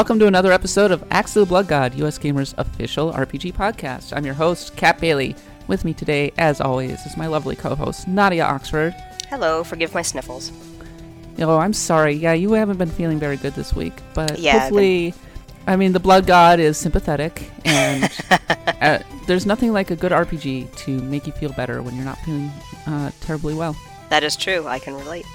Welcome to another episode of Axe of the Blood God, US Gamers official RPG podcast. I'm your host, Kat Bailey. With me today, as always, is my lovely co-host, Nadia Oxford. Hello, forgive my sniffles. Oh, I'm sorry. Yeah, you haven't been feeling very good this week, but Yeah, hopefully, I mean, the Blood God is sympathetic, and uh, there's nothing like a good RPG to make you feel better when you're not feeling uh, terribly well. That is true. I can relate.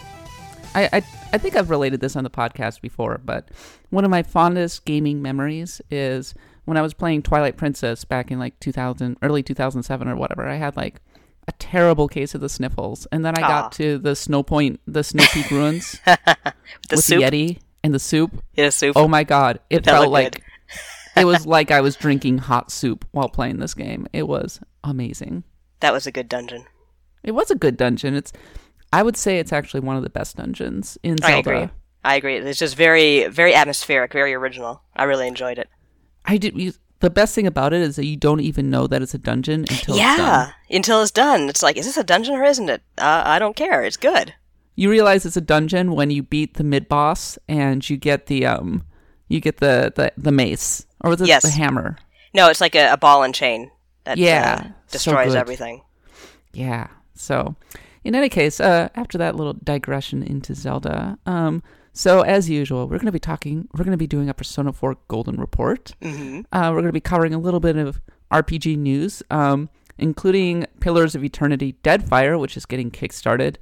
I, I I think I've related this on the podcast before, but one of my fondest gaming memories is when I was playing Twilight Princess back in like 2000, early 2007 or whatever. I had like a terrible case of the sniffles, and then I Aw. got to the Snow Point, the Snow Peak ruins The with soup. the Yeti and the soup. Yeah, soup. Oh my god, it That felt like it was like I was drinking hot soup while playing this game. It was amazing. That was a good dungeon. It was a good dungeon. It's I would say it's actually one of the best dungeons in Zelda. I agree. I agree. It's just very, very atmospheric, very original. I really enjoyed it. I did. You, the best thing about it is that you don't even know that it's a dungeon until it's yeah, done. until it's done. It's like, is this a dungeon or isn't it? Uh, I don't care. It's good. You realize it's a dungeon when you beat the mid boss and you get the um, you get the the, the mace or was it Yes. the hammer? No, it's like a, a ball and chain that Yeah, uh, destroys good. everything. Yeah. So, in any case, uh, after that little digression into Zelda, um, so as usual, we're going to be talking. We're going to be doing a Persona 4 Golden Report. hmm Uh, we're going to be covering a little bit of RPG news, um, including Pillars of Eternity Deadfire, which is getting kickstarted.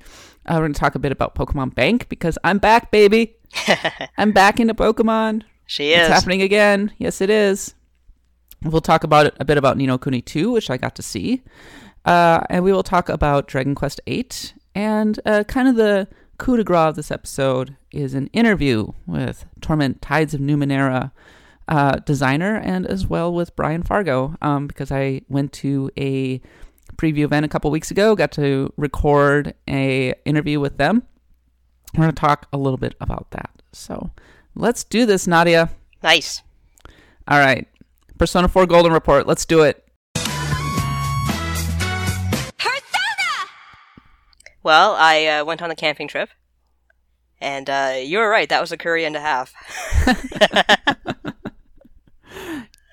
Uh, we're going to talk a bit about Pokemon Bank because I'm back, baby. I'm back into Pokemon. She It's is. happening again. Yes, it is. We'll talk about it a bit about Ni no Kuni 2, which I got to see. Uh, and we will talk about Dragon Quest 8. And uh, kind of the coup de grace of this episode is an interview with Torment Tides of Numenera uh, designer and as well with Brian Fargo um, because I went to a preview event a couple weeks ago, got to record a interview with them. We're going to talk a little bit about that. So let's do this, Nadia. Nice. All right. Persona 4 Golden Report. Let's do it. Well, I uh, went on a camping trip. And uh, you were right. That was a curry and a half.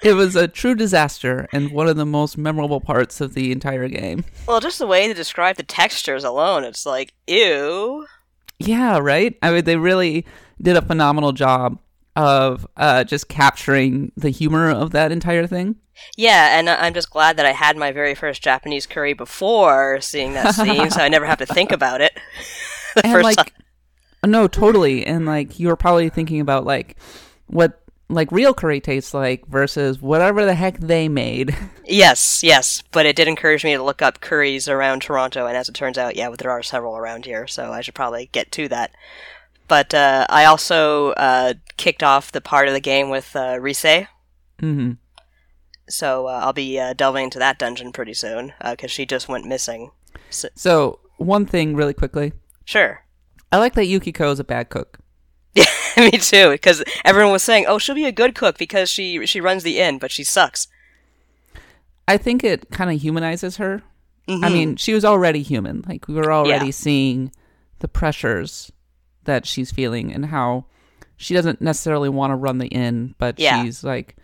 It was a true disaster and one of the most memorable parts of the entire game. Well, just the way they describe the textures alone, it's like, ew. Yeah, right? I mean, they really did a phenomenal job of uh, just capturing the humor of that entire thing. Yeah, and I'm just glad that I had my very first Japanese curry before seeing that scene, so I never have to think about it. the and first like, time. no, totally. And like, you were probably thinking about like what like real curry tastes like versus whatever the heck they made. Yes, yes, but it did encourage me to look up curries around Toronto, and as it turns out, yeah, there are several around here, so I should probably get to that. But uh, I also uh, kicked off the part of the game with uh, Rise, hmm so uh, I'll be uh, delving into that dungeon pretty soon because she just went missing. So, So, one thing really quickly. sure. I like that Yukiko is a bad cook. Yeah, Me too, because everyone was saying, "Oh, she'll be a good cook because she she runs the inn, but she sucks." I think it kind of humanizes her. I Mhm. mean, she was already human. Like we were already Yeah. seeing the pressures that she's feeling and how she doesn't necessarily want to run the inn, but Yeah. she's like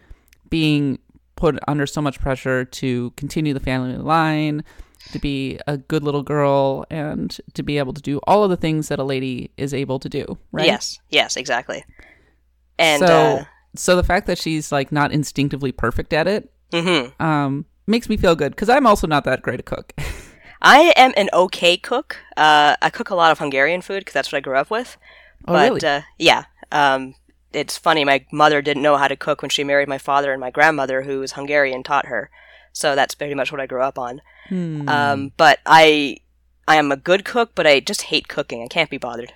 being put under so much pressure to continue the family line, to be a good little girl and to be able to do all of the things that a lady is able to do, right? Yes, yes, exactly. And so uh, so the fact that she's like not instinctively perfect at it mhm. um makes me feel good because I'm also not that great a cook. I am an okay cook. Uh, I cook a lot of Hungarian food because that's what I grew up with. Oh, but really? uh, yeah, um, it's funny. My mother didn't know how to cook when she married my father, and my grandmother, who was Hungarian, taught her. So that's pretty much what I grew up on. Hmm. Um, but I, I am a good cook, but I just hate cooking. I can't be bothered.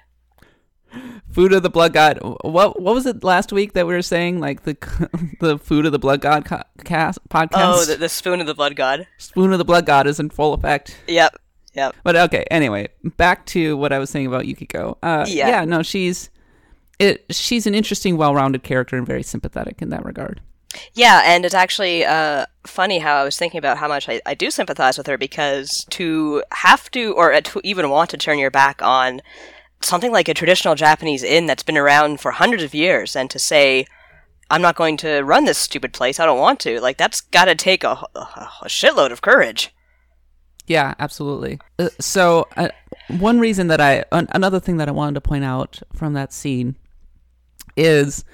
Food of the blood god. What what was it last week that we were saying? Like the the food of the blood god co- cast podcast. Oh, the, the spoon of the blood god. spoon of the blood god is in full effect. Yep, yep. But okay, anyway, back to what I was saying about Yukiko. Uh, Yeah. yeah, no, she's it. She's an interesting, well-rounded character and very sympathetic in that regard. Yeah, and it's actually uh, funny how I was thinking about how much I, I do sympathize with her because to have to, or to even want to turn your back on something like a traditional Japanese inn that's been around for hundreds of years and to say, I'm not going to run this stupid place. I don't want to. Like that's got to take a, a, a shitload of courage. Yeah, absolutely. Uh, so, uh, one reason that I, an- another thing that I wanted to point out from that scene is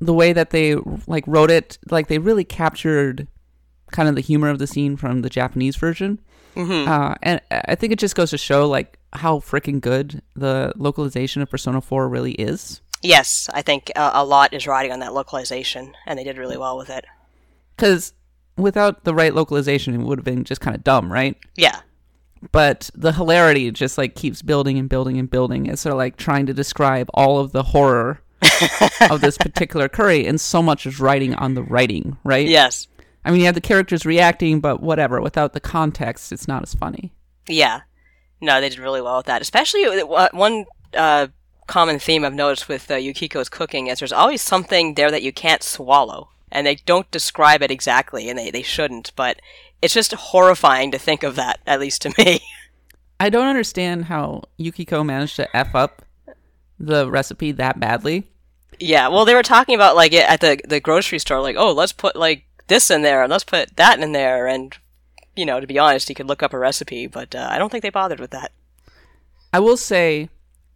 the way that they like wrote it. Like they really captured kind of the humor of the scene from the Japanese version. Mm-hmm. Uh, and I think it just goes to show like how freaking good the localization of Persona 4 really is. Yes, I think uh, a lot is riding on that localization, and they did really well with it. Because without the right localization, it would have been just kind of dumb, right? Yeah. But the hilarity just like keeps building and building and building as they're like trying to describe all of the horror of this particular curry, and so much is riding on the writing, right? Yes. I mean, you have the characters reacting, but whatever. Without the context, it's not as funny. Yeah. No, they did really well with that. Especially one uh, common theme I've noticed with uh, Yukiko's cooking is there's always something there that you can't swallow. And they don't describe it exactly, and they, they shouldn't, but it's just horrifying to think of that, at least to me. I don't understand how Yukiko managed to f up the recipe that badly. yeah, well, they were talking about, like, at the, the grocery store, like, oh, let's put, like, this in there, and let's put that in there, and, you know, to be honest, he could look up a recipe, but uh, I don't think they bothered with that. I will say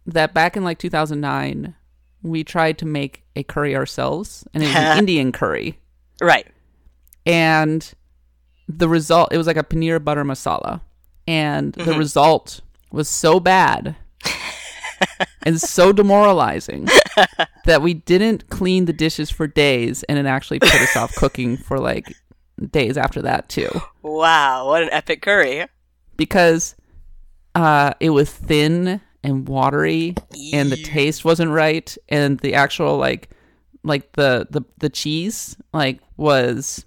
that back in like 2009, we tried to make a curry ourselves, and it was an Indian curry. Right. And the result, it was like a paneer butter masala. And the result was so bad and so demoralizing that we didn't clean the dishes for days, and it actually put us off cooking for like days after that, too. Wow, what an epic curry. because uh, it was thin and watery, and the taste wasn't right, and the actual like like the the the cheese like was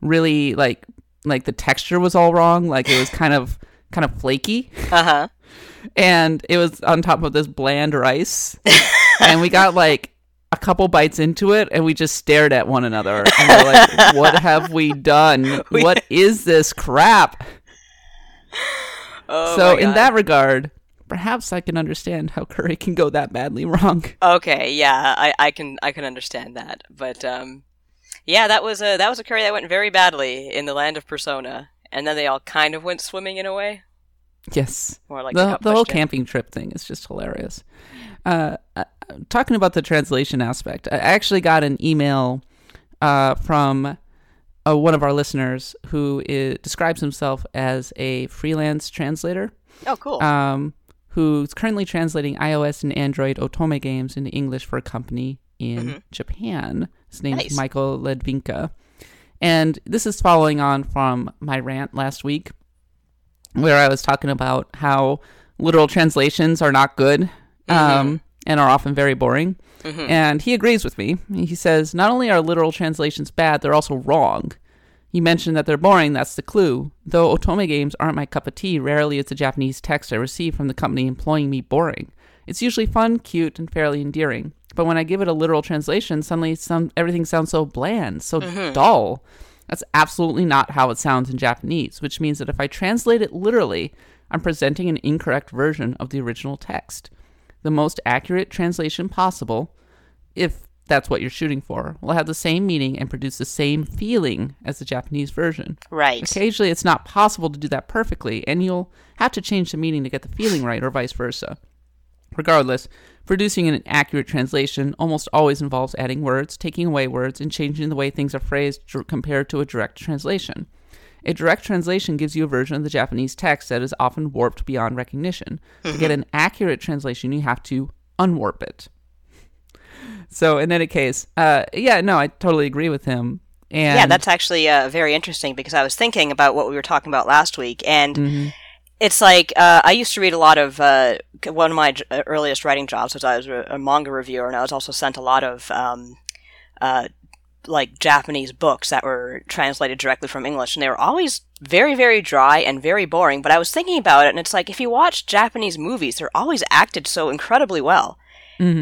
really like like the texture was all wrong. Like it was kind of kind of flaky, Uh huh. and it was on top of this bland rice, and we got like. A couple bites into it, and we just stared at one another, and we're like, "What have we done? What is this crap?" Oh so in that regard, perhaps I can understand how curry can go that badly wrong. Okay, yeah, I, I can I can understand that, but um, yeah, that was a that was a curry that went very badly in the land of Persona, and then they all kind of went swimming in a way, Yes, more like the the whole camping trip thing is just hilarious. Uh, talking about the translation aspect, I actually got an email uh, from uh, one of our listeners who describes himself as a freelance translator. Oh, cool. um, who's currently translating iOS and Android Otome games into English for a company in Japan. His name's Nice. Michael Ledvinka. And this is following on from my rant last week, where I was talking about how literal translations are not good um, and are often very boring. Mm-hmm. And he agrees with me. He says, not only are literal translations bad, they're also wrong. You mentioned that they're boring, that's the clue. Though Otome games aren't my cup of tea, rarely is the Japanese text I receive from the company employing me boring. It's usually fun, cute, and fairly endearing. But when I give it a literal translation, suddenly some everything sounds so bland, so mm-hmm. dull. That's absolutely not how it sounds in Japanese, which means that if I translate it literally, I'm presenting an incorrect version of the original text. The most accurate translation possible, if that's what you're shooting for, will have the same meaning and produce the same feeling as the Japanese version. right. Occasionally, it's not possible to do that perfectly, and you'll have to change the meaning to get the feeling right, or vice versa. Regardless, producing an accurate translation almost always involves adding words, taking away words, and changing the way things are phrased compared to a direct translation. A direct translation gives you a version of the Japanese text that is often warped beyond recognition. To get an accurate translation, you have to unwarp it. So, in any case, uh, yeah, no, I totally agree with him. And yeah, that's actually uh, very interesting because I was thinking about what we were talking about last week, and Mm-hmm. it's like uh, I used to read a lot of uh, one of my j- uh, earliest writing jobs was I was a, a manga reviewer, and I was also sent a lot of um, uh, like Japanese books that were translated directly from English, and they were always very, very dry and very boring. But I was thinking about it, and it's like if you watch Japanese movies, they're always acted so incredibly well.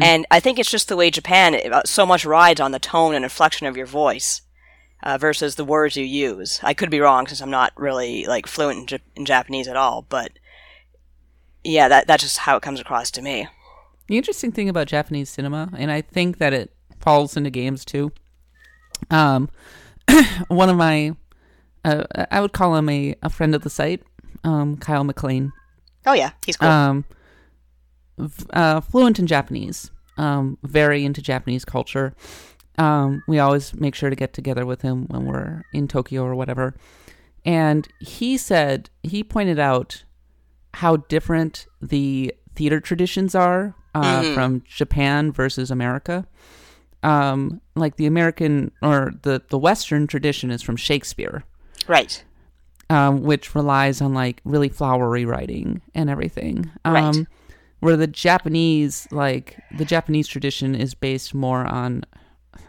And I think it's just the way Japan uh, so much rides on the tone and inflection of your voice uh, versus the words you use. I could be wrong since I'm not really like fluent in, J- in Japanese at all, but yeah, that that's just how it comes across to me. The interesting thing about Japanese cinema, and I think that it falls into games too, Um, one of my, uh, I would call him a, a friend of the site, um, Kyle McLean. Oh yeah, he's cool. Um, uh, fluent in Japanese, um, very into Japanese culture. Um, we always make sure to get together with him when we're in Tokyo or whatever. And he said, he pointed out how different the theater traditions are uh, Mhm. from Japan versus America. Um, like the American or the, the Western tradition is from Shakespeare right. um, which relies on like really flowery writing and everything. Um, Right. Where the Japanese, like the Japanese tradition, is based more on,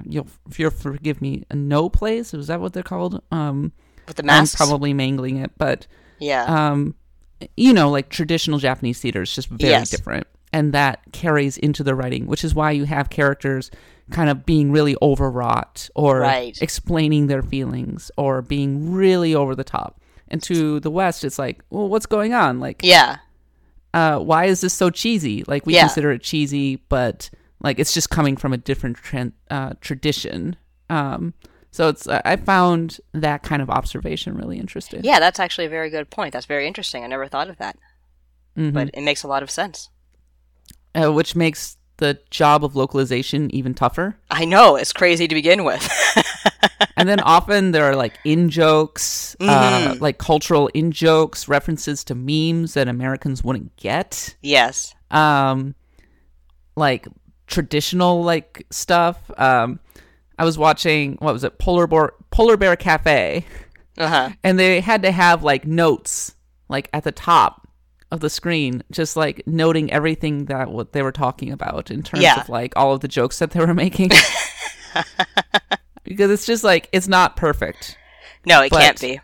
you'll if you'll forgive me, no plays. Is that what they're called? Um, With the I'm probably mangling it, but yeah. um, you know, like traditional Japanese theater is just very Yes. different, and that carries into the writing, which is why you have characters kind of being really overwrought or Right. explaining their feelings or being really over the top. And to the West, it's like, well, what's going on? Like, yeah. uh, why is this so cheesy? Like, we Yeah. consider it cheesy, but like it's just coming from a different tran uh, tradition. Um, so it's I I found that kind of observation really interesting. Yeah, that's actually a very good point. That's very interesting. I never thought of that, Mhm. but it makes a lot of sense. uh, which makes the job of localization even tougher. I know it's crazy to begin with. and then often there are like in jokes, uh, Mhm. like cultural in jokes, references to memes that Americans wouldn't get. yes. Um, like traditional like stuff. Um, I was watching what was it, Polar Bear Polar Bear Cafe, Uh huh. and they had to have like notes like at the top of the screen, just like noting everything that what they were talking about in terms Yeah. of like all of the jokes that they were making. because it's just like it's not perfect. No, it can't be.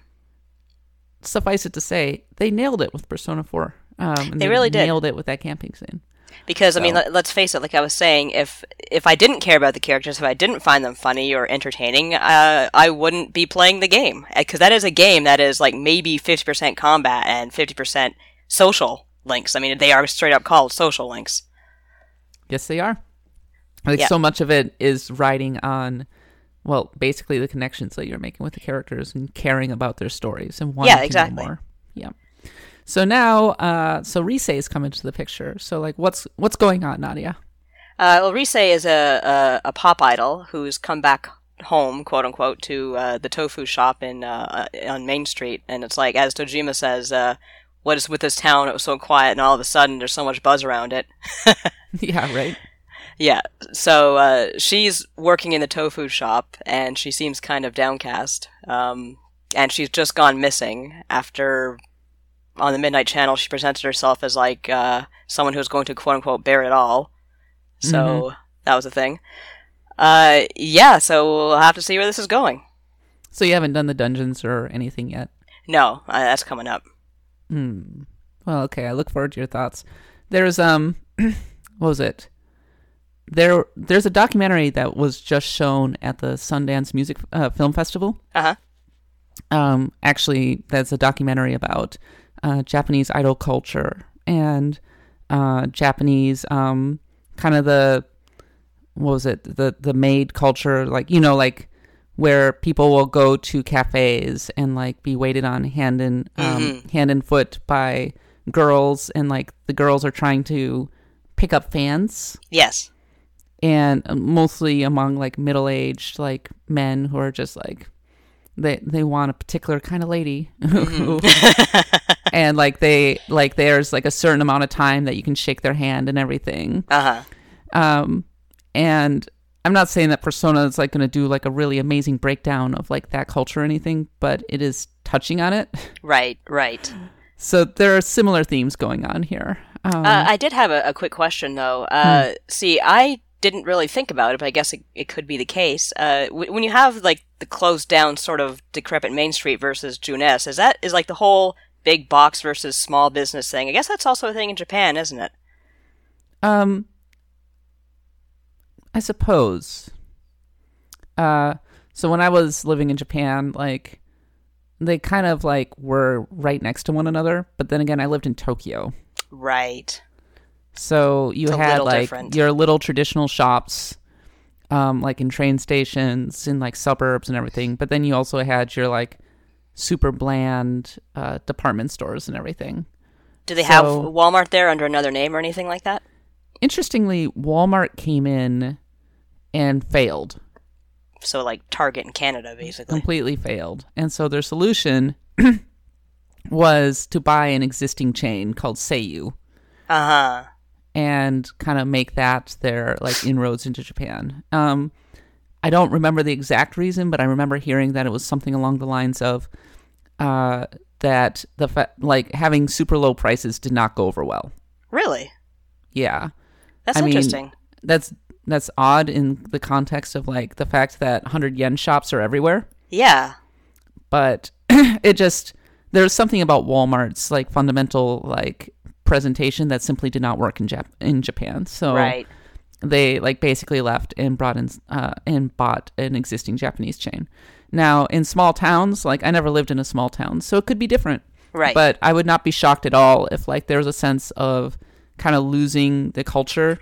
Suffice it to say, they nailed it with Persona Four. Um, and They really did. nailed it with that camping scene. Because I mean, let, let's face it. Like I was saying, if if I didn't care about the characters, if I didn't find them funny or entertaining, uh, I wouldn't be playing the game. Because that is a game that is like maybe fifty percent combat and fifty percent social links. I mean, they are straight up called social links. Yes, they are. Like Yeah. so much of it is riding on, well, basically the connections that you're making with the characters and caring about their stories and wanting Yeah, to know more. Yeah. So now, uh, so Rise's come into the picture. So like, what's what's going on, Nadia? Uh, well, Risei is a, a a pop idol who's come back home, quote unquote, to uh, the tofu shop in uh, on Main Street, and it's like as Dojima says, uh, "What is with this town? It was so quiet, and all of a sudden there's so much buzz around it." yeah, right. Yeah, so uh, she's working in the tofu shop, and she seems kind of downcast. Um, and she's just gone missing after on the Midnight Channel she presented herself as like uh, someone who's going to quote unquote bear it all. So that was a thing. Uh, yeah, so we'll have to see where this is going. So you haven't done the dungeons or anything yet. No, uh, that's coming up. Hmm. Well, okay. I look forward to your thoughts. There's um, what was it? There, there's a documentary that was just shown at the Sundance Music uh, Film Festival. Uh huh. Um, actually, that's a documentary about uh, Japanese idol culture and uh, Japanese um, kind of the what was it the the maid culture, like you know, like where people will go to cafes and like be waited on hand and um, Mhm. hand and foot by girls, and like the girls are trying to pick up fans Yes. and uh, mostly among like middle-aged like men who are just like they they want a particular kind of lady who- and like they like there's like a certain amount of time that you can shake their hand and everything Uh huh. um and i'm not saying that persona is like going to do like a really amazing breakdown of like that culture or anything but it is touching on it Right. Right. so there are similar themes going on here um, Uh, I did have a, a quick question though. Uh, See, I didn't really think about it, but I guess it, it could be the case. Uh, w- when you have like the closed down sort of decrepit Main Street versus Junes, is that is like the whole big box versus small business thing? I guess that's also a thing in Japan, isn't it? Um, I suppose. Uh, so when I was living in Japan, like they kind of like were right next to one another, but then again, I lived in Tokyo, Right. so you It's had like different. your little traditional shops, um, like in train stations, in like suburbs and everything. But then you also had your like super bland uh, department stores and everything. Do they have Walmart there under another name or anything like that? Interestingly, Walmart came in and failed, So like Target in Canada, basically. completely failed. And so their solution was to buy an existing chain called Seiyu Uh huh. and kind of make that their like inroads into Japan. Um, I don't remember the exact reason, but I remember hearing that it was something along the lines of uh, that the fa- like having super low prices did not go over well. Really? Yeah, That's I mean, interesting. that's that's odd in the context of like the fact that 100 yen shops are everywhere. yeah. but it just there's something about Walmart's like fundamental like presentation that simply did not work in Jap- in Japan. So Right. they like basically left and brought in uh, and bought an existing Japanese chain. Now in small towns, like I never lived in a small town, so it could be different. Right. But I would not be shocked at all if like there was a sense of kind of losing the culture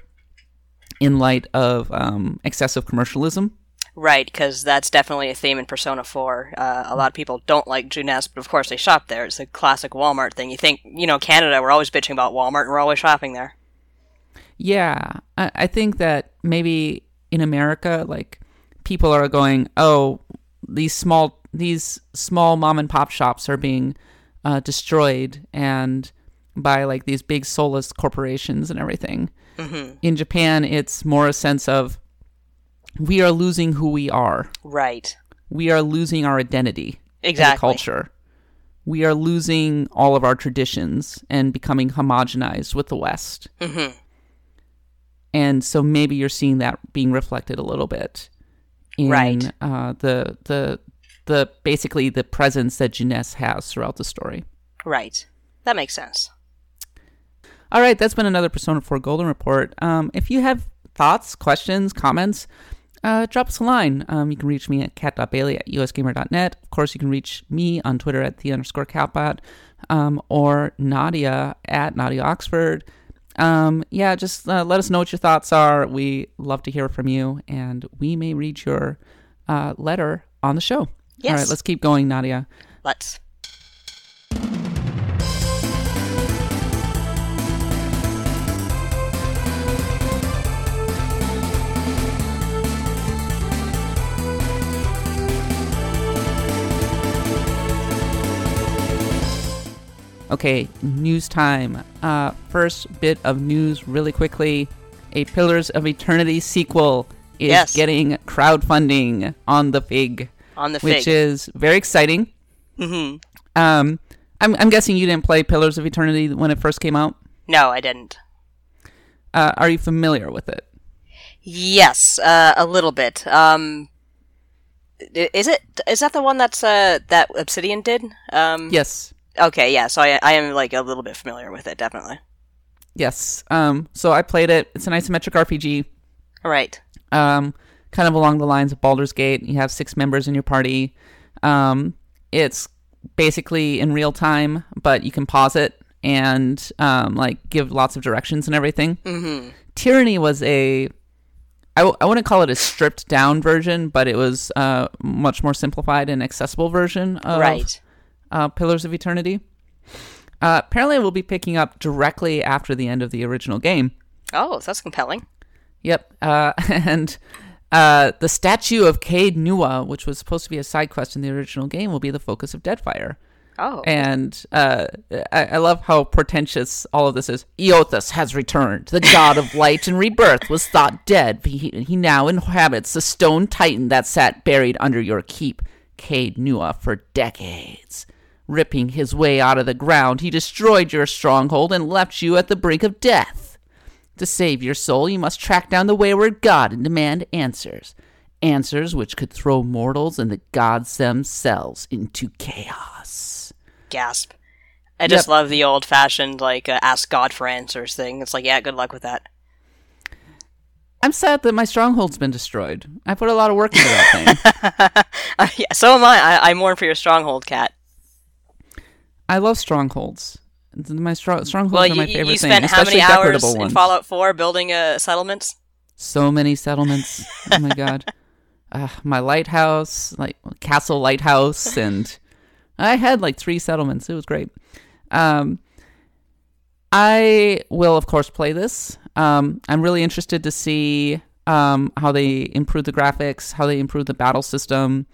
in light of um, excessive commercialism. Right, because that's definitely a theme in Persona 4. Uh, a lot of people don't like Junes, but of course they shop there. It's a classic Walmart thing. You think, you know, Canada, we're always bitching about Walmart and we're always shopping there. Yeah, I, I think that maybe in America, like people are going, oh, these small these small mom and pop shops are being uh, destroyed and by like these big soulless corporations and everything. In Japan, it's more a sense of we are losing who we are. Right. We are losing our identity Exactly. culture. We are losing all of our traditions and becoming homogenized with the West. hmm and so maybe you're seeing that being reflected a little bit in Right. uh, the the the basically the presence that Junes has throughout the story. Right. That makes sense. All right, that's been another Persona 4 Golden Report. Um, if you have thoughts, questions, comments, uh, drop us a line. Um, you can reach me at kat.bailey at usgamer.net. Of course, you can reach me on Twitter at the underscore katbot um, or Nadia at Nadia Oxford. Um, yeah, just uh, let us know what your thoughts are. We love to hear from you, and we may read your uh, letter on the show. All Yes. right, let's keep going, Nadia. Let's. Okay, news time. Uh, first bit of news, really quickly. A Pillars of Eternity sequel is Yes. getting crowdfunding on the Fig, On the fig. which fig. is very exciting. hmm Um, I'm, I'm guessing you didn't play Pillars of Eternity when it first came out. No, I didn't. Uh, are you familiar with it? Yes, uh, a little bit. Um, is it is that the one that's uh that Obsidian did? Um, Yes. Okay, yeah. So I I am like a little bit familiar with it, definitely. Yes. Um, so I played it. It's an isometric RPG. All right. um, kind of along the lines of Baldur's Gate. You have six members in your party. Um, it's basically in real time, but you can pause it and um, like give lots of directions and everything. Mm-hmm. Tyranny was a I, w- I wouldn't call it a stripped down version, but it was a much more simplified and accessible version of Right. Uh, Pillars of Eternity. Uh, apparently, we'll be picking up directly after the end of the original game. Oh, that's compelling. Yep. Uh, and uh, the statue of Caed Nua, which was supposed to be a side quest in the original game, will be the focus of Deadfire. Oh. And uh, I, I love how portentous all of this is. Eothas has returned. The god of light and rebirth was thought dead. but He, he now inhabits the stone titan that sat buried under your keep, Caed Nua, for decades. Ripping his way out of the ground, he destroyed your stronghold and left you at the brink of death. To save your soul, you must track down the wayward god and demand answers. Answers which could throw mortals and the gods themselves into chaos. Gasp. I just Yep. love the old fashioned, like, uh, ask God for answers thing. It's like, yeah, good luck with that. I'm sad that my stronghold's been destroyed. I put a lot of work into that thing. Uh, yeah, so am I. I. I mourn for your stronghold, cat. I love strongholds. My strong strongholds Well, are my favorite you thing, spent how especially many hours in ones. Fallout 4 building uh, settlements? So many settlements. Oh my god. Uh, my lighthouse, like castle lighthouse, and I had like three settlements. It was great. Um, I will, of course, play this. Um, I'm really interested to see um, how they improve the graphics, how they improve the battle system,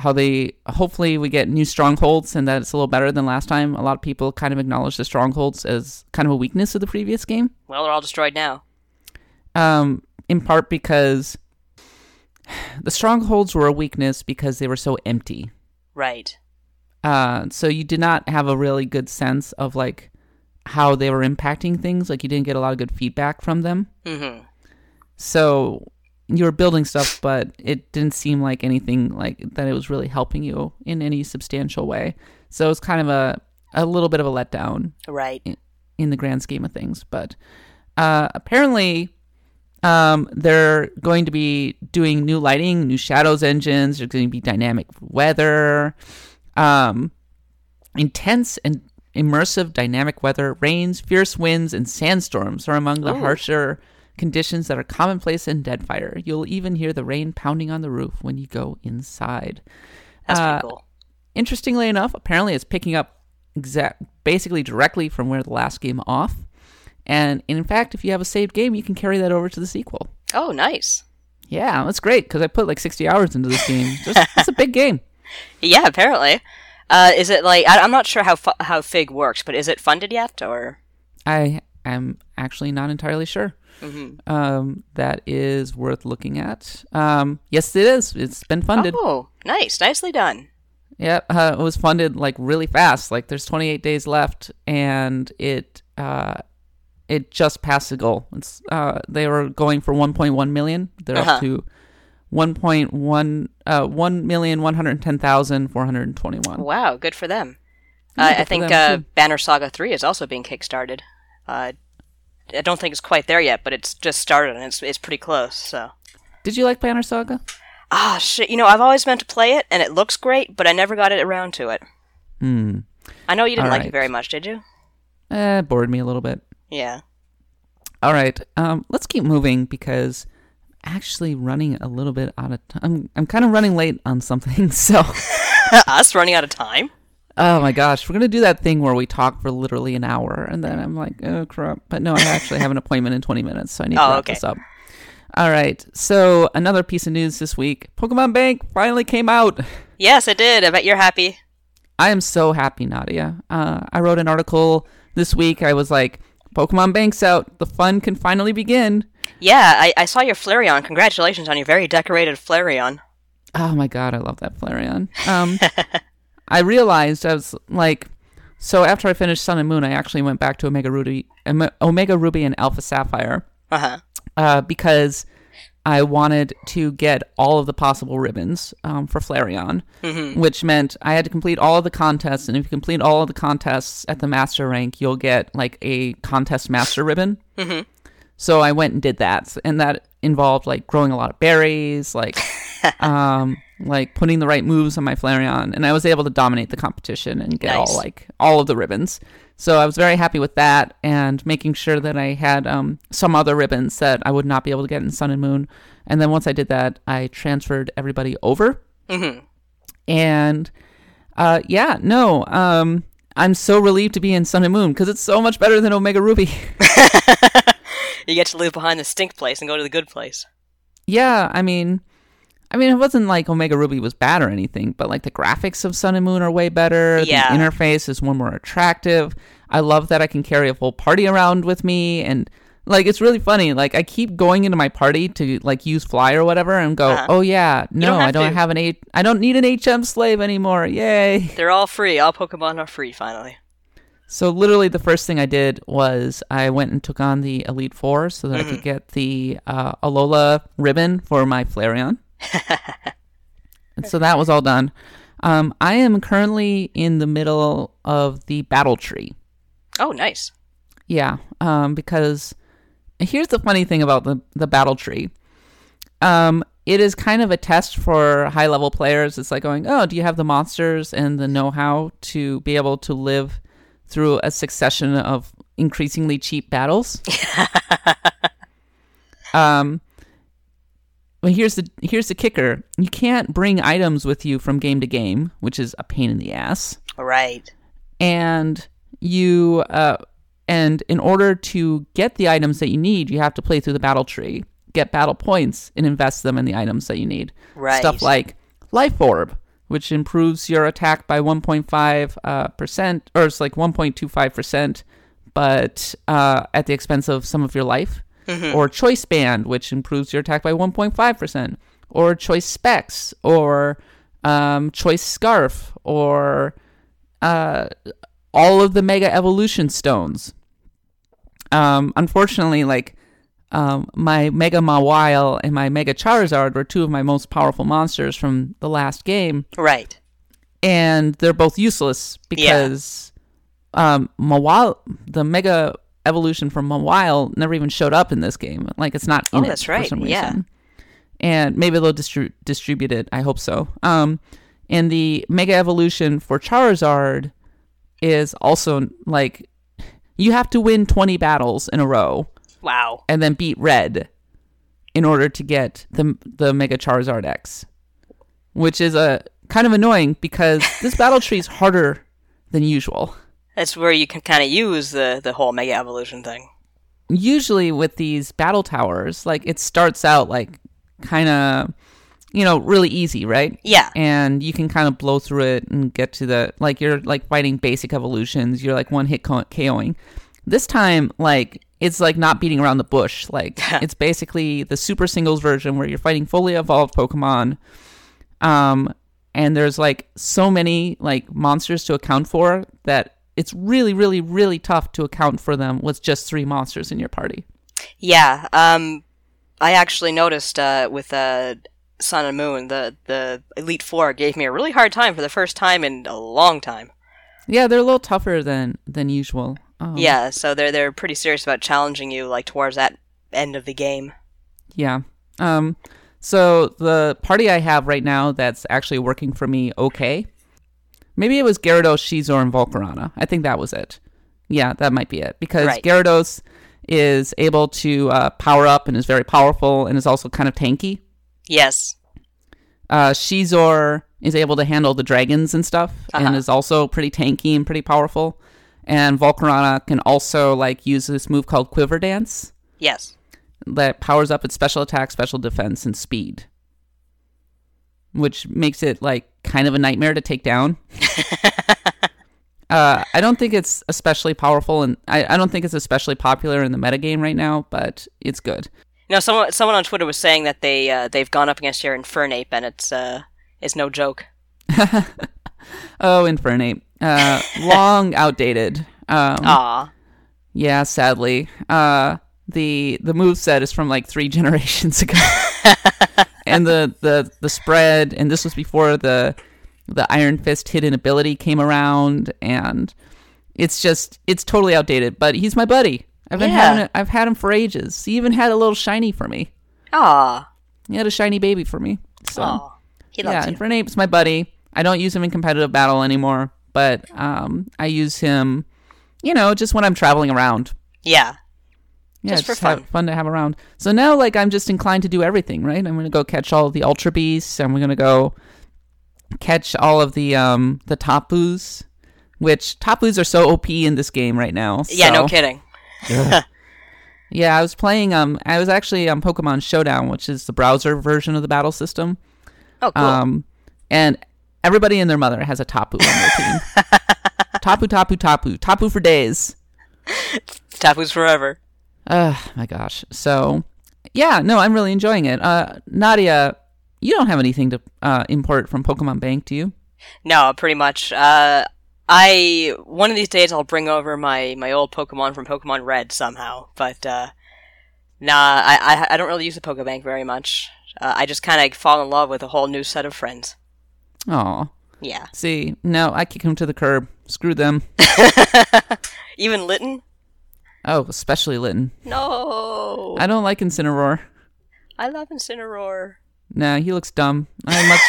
how they hopefully we get new strongholds and that it's a little better than last time. A lot of people kind of acknowledge the strongholds as kind of a weakness of the previous game. Well, they're all destroyed now. Um, in part because the strongholds were a weakness because they were so empty. Right. Uh, so you did not have a really good sense of like how they were impacting things. Like you didn't get a lot of good feedback from them. Mm-hmm. So you were building stuff, but it didn't seem like anything like that. It was really helping you in any substantial way. So it was kind of a a little bit of a letdown Right. in the grand scheme of things. But uh, apparently, um, they're going to be doing new lighting, new shadows engines. There's going to be dynamic weather, um, intense and immersive dynamic weather. Rains, fierce winds, and sandstorms are among the Ooh. harsher conditions that are commonplace in Deadfire. You'll even hear the rain pounding on the roof when you go inside. That's Uh, pretty cool. interestingly enough, apparently it's picking up exact basically directly from where the last game off. And in fact, if you have a saved game, you can carry that over to the sequel. Oh, nice. Yeah, that's great because I put like 60 hours into this game. Just, it's a big game. Yeah, apparently. Uh, is it like I, I'm not sure how fu- how Fig works, but is it funded yet or? I am actually not entirely sure. Mm-hmm. Um, that is worth looking at. Um, yes, it is. It's been funded. Oh, nice, nicely done. Yeah, uh, it was funded like really fast. Like there's 28 days left, and it uh, it just passed the goal. It's uh, they were going for 1.1 million. They're Uh-huh. up to 1.1 uh, 1 million 110,421. Wow, good for them. Yeah, uh, good I think them, uh. Banner Saga Three is also being kickstarted. I don't think it's quite there yet, but it's just started and it's it's pretty close. So. Did you like Banner Saga? Ah, shit. You know, I've always meant to play it, and it looks great, but I never got it around to it. Hmm. I know you didn't All like right. it very much, did you? Eh, bored me a little bit. Yeah. All right. Um, let's keep moving because actually running a little bit out of time. I'm, I'm kind of running late on something, so. Us running out of time? Oh my gosh, we're gonna do that thing where we talk for literally an hour, and then I'm like, oh crap! But no, I actually have an appointment in 20 minutes, so I need to Oh, wrap okay. this up. All right, so another piece of news this week: Pokemon Bank finally came out. Yes, it did. I bet you're happy. I am so happy, Nadia. Uh, I wrote an article this week. I was like, Pokemon Bank's out. The fun can finally begin. Yeah, I, I saw your Flareon. Congratulations on your very decorated Flareon. Oh my god, I love that Flareon. Um, I realized I was like, so after I finished Sun and Moon, I actually went back to Omega Ruby, Ome- Omega Ruby and Alpha Sapphire Uh huh. uh, because I wanted to get all of the possible ribbons um, for Flareon, which meant I had to complete all of the contests. And if you complete all of the contests at the master rank, you'll get like a contest master ribbon. Mhm. So I went and did that, and that involved like growing a lot of berries, like um, like putting the right moves on my Flareon, and I was able to dominate the competition and get Nice. all like all of the ribbons. So I was very happy with that, and making sure that I had um, some other ribbons that I would not be able to get in Sun and Moon. And then once I did that, I transferred everybody over, hmm and uh, yeah, no, um, I'm so relieved to be in Sun and Moon because it's so much better than Omega Ruby. You get to leave behind the stink place and go to the good place. Yeah, I mean, I mean, it wasn't like Omega Ruby was bad or anything, but like the graphics of Sun and Moon are way better. Yeah. The interface is one more attractive. I love that I can carry a full party around with me, and like it's really funny. Like I keep going into my party to like use Fly or whatever, and go, Uh-huh. oh yeah, no, don't I don't to. have an H. I don't need an HM slave anymore. Yay! They're all free. All Pokemon are free, finally. So literally, the first thing I did was I went and took on the Elite Four so that I could get the uh, Alola ribbon for my Flareon. And so that was all done. Um, I am currently in the middle of the battle tree. Oh, nice. Yeah, um, because here's the funny thing about the the battle tree. Um, it is kind of a test for high level players. It's like going, oh, do you have the monsters and the know how to be able to live through a succession of increasingly cheap battles? um, well, here's the here's the kicker: you can't bring items with you from game to game, which is a pain in the ass. Right. And you uh, and in order to get the items that you need, you have to play through the battle tree, get battle points, and invest them in the items that you need. Right. Stuff like life orb, which improves your attack by 1.5 uh, percent, or it's like 1.25 percent, but uh, at the expense of some of your life. Or choice band, which improves your attack by 1.5 percent. Or choice specs, or um, choice scarf, or uh, all of the mega evolution stones. Um, unfortunately, like um, my Mega Mawile and my Mega Charizard were two of my most powerful monsters from the last game, Right. and they're both useless because um, Mawile, the Mega Evolution from a while never even showed up in this game. Like it's not in Oh, that's for right, yeah. And maybe they'll distri- distribute it. I hope so. Um, and the Mega Evolution for Charizard is also like you have to win 20 battles in a row Wow. and then beat red in order to get the the Mega Charizard X, which is a kind of annoying because this battle tree is harder than usual. That's where you can kind of use the the whole mega evolution thing. Usually with these battle towers, like it starts out like kind of you know really easy, right? Yeah. and you can kind of blow through it and get to the like you're like fighting basic evolutions you're like one hit koing this time like it's like not beating around the bush like it's basically the super singles version where you're fighting fully evolved pokemon um and there's like so many like monsters to account for that it's really really really tough to account for them with just three monsters in your party Yeah. Um, I actually noticed uh, with uh, Sun and Moon, the the Elite Four gave me a really hard time for the first time in a long time. yeah they're a little tougher than than usual um, Yeah. So they're they're pretty serious about challenging you like towards that end of the game. Yeah. Um so the party I have right now that's actually working for me okay. Maybe it was Gyarados, Scizor, and Volcarona. I think that was it. Yeah, that might be it. Because Right. Gyarados is able to uh, power up and is very powerful and is also kind of tanky. Yes. Uh, Scizor is able to handle the dragons and stuff and Uh-huh. is also pretty tanky and pretty powerful. And Volcarona can also like use this move called Quiver Dance Yes. that powers up its special attack, special defense, and speed, which makes it like kind of a nightmare to take down. uh, I don't think it's especially powerful, and I, I don't think it's especially popular in the metagame right now, but it's good. Now, someone someone on Twitter was saying that they uh, they've gone up against your Infernape, and it's uh it's no joke. Oh, Infernape, uh, long outdated. Um, Aw. Yeah, sadly. Uh the the move set is from like three generations ago. And the, the the spread and this was before the the Iron Fist hidden ability came around and it's just it's totally outdated, but he's my buddy. I've been Yeah. having it, I've had him for ages. He even had a little shiny for me. Aw. He had a shiny baby for me. So Aw. He yeah, loves you. Infernape's my buddy. I don't use him in competitive battle anymore, but um I use him you know, just when I'm traveling around. Yeah. Yeah, Just for fun. fun to have around. So now, like, I'm just inclined to do everything, right? I'm gonna go catch all of the Ultra Beasts, and we're gonna go catch all of the um the Tapus, which Tapus are so OP in this game right now. Yeah. No so- kidding. Yeah, I was playing um I was actually on Pokemon Showdown, which is the browser version of the battle system. Oh, cool. Um, and everybody and their mother has a Tapu on their team. tapu, Tapu, Tapu, Tapu for days. Tapu's forever. Oh my gosh. So, yeah, no, I'm really enjoying it. Uh, Nadia, you don't have anything to uh, import from Pokemon Bank, do you? No, pretty much. Uh, I one of these days I'll bring over my my old Pokemon from Pokemon Red somehow, but uh, nah, I, I I don't really use the Pokebank very much. Uh, I just kind of fall in love with a whole new set of friends. Oh, Yeah, see, no, I kick them to the curb. Screw them. even Litten. Oh, especially Litten. No, I don't like Incineroar. I love Incineroar. Nah, he looks dumb. I much,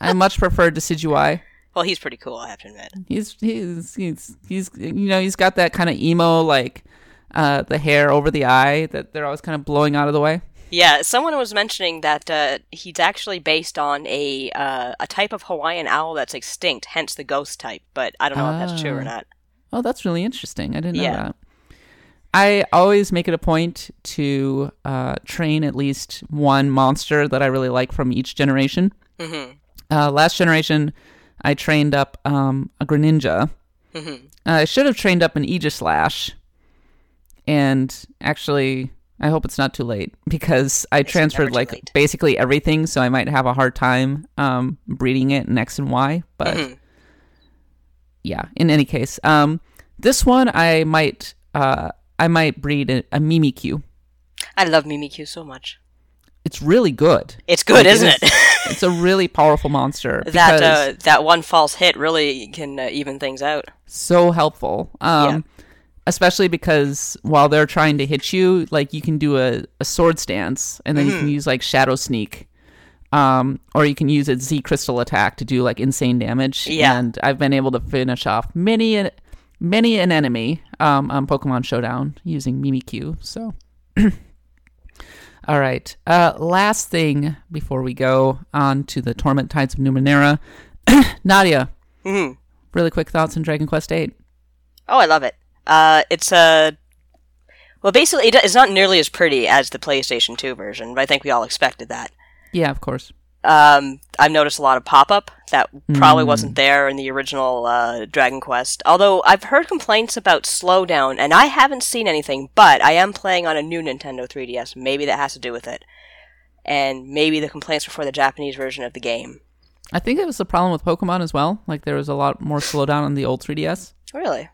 I much prefer Decidueye. Well, he's pretty cool, I have to admit. He's he's he's he's you know he's got that kind of emo like, uh, the hair over the eye that they're always kind of blowing out of the way. Yeah, someone was mentioning that uh, he's actually based on a uh, a type of Hawaiian owl that's extinct, hence the ghost type. But I don't know if that's true or Ah. not. Oh, that's really interesting. I didn't know Yeah. that. I always make it a point to uh, train at least one monster that I really like from each generation. hmm Uh, last generation, I trained up um, a Greninja. hmm I should have trained up an Aegislash. And actually, I hope it's not too late because I never transferred like late. basically everything, so I might have a hard time um, breeding it in X and Y. But Mhm. yeah, in any case, um, this one I might uh, I might breed a, a Mimikyu. I love Mimikyu so much. It's really good. It's good, Like, isn't is- it? It's a really powerful monster. that because- uh, that one false hit really can uh, even things out. so helpful. Um, especially because while they're trying to hit you, like you can do a, a sword stance, and then you can use like shadow sneak, um, or you can use a Z crystal attack to do like insane damage. Yeah. and I've been able to finish off many an many an enemy um, on Pokemon Showdown using Mimikyu. So. All right. Uh, last thing before we go on to the Torment Tides of Numenera, Nadia. Mm-hmm. Really quick thoughts on Dragon Quest VIII. Oh, I love it. Uh, it's a well, basically, it's not nearly as pretty as the PlayStation 2 version, but I think we all expected that. Yeah, of course. Um, I've noticed a lot of pop up that probably Mm. wasn't there in the original uh, Dragon Quest. Although I've heard complaints about slowdown, and I haven't seen anything, but I am playing on a new Nintendo 3DS. Maybe that has to do with it. And maybe the complaints were for the Japanese version of the game. I think it was the problem with Pokemon as well. Like there was a lot more slowdown on the old 3DS. Really?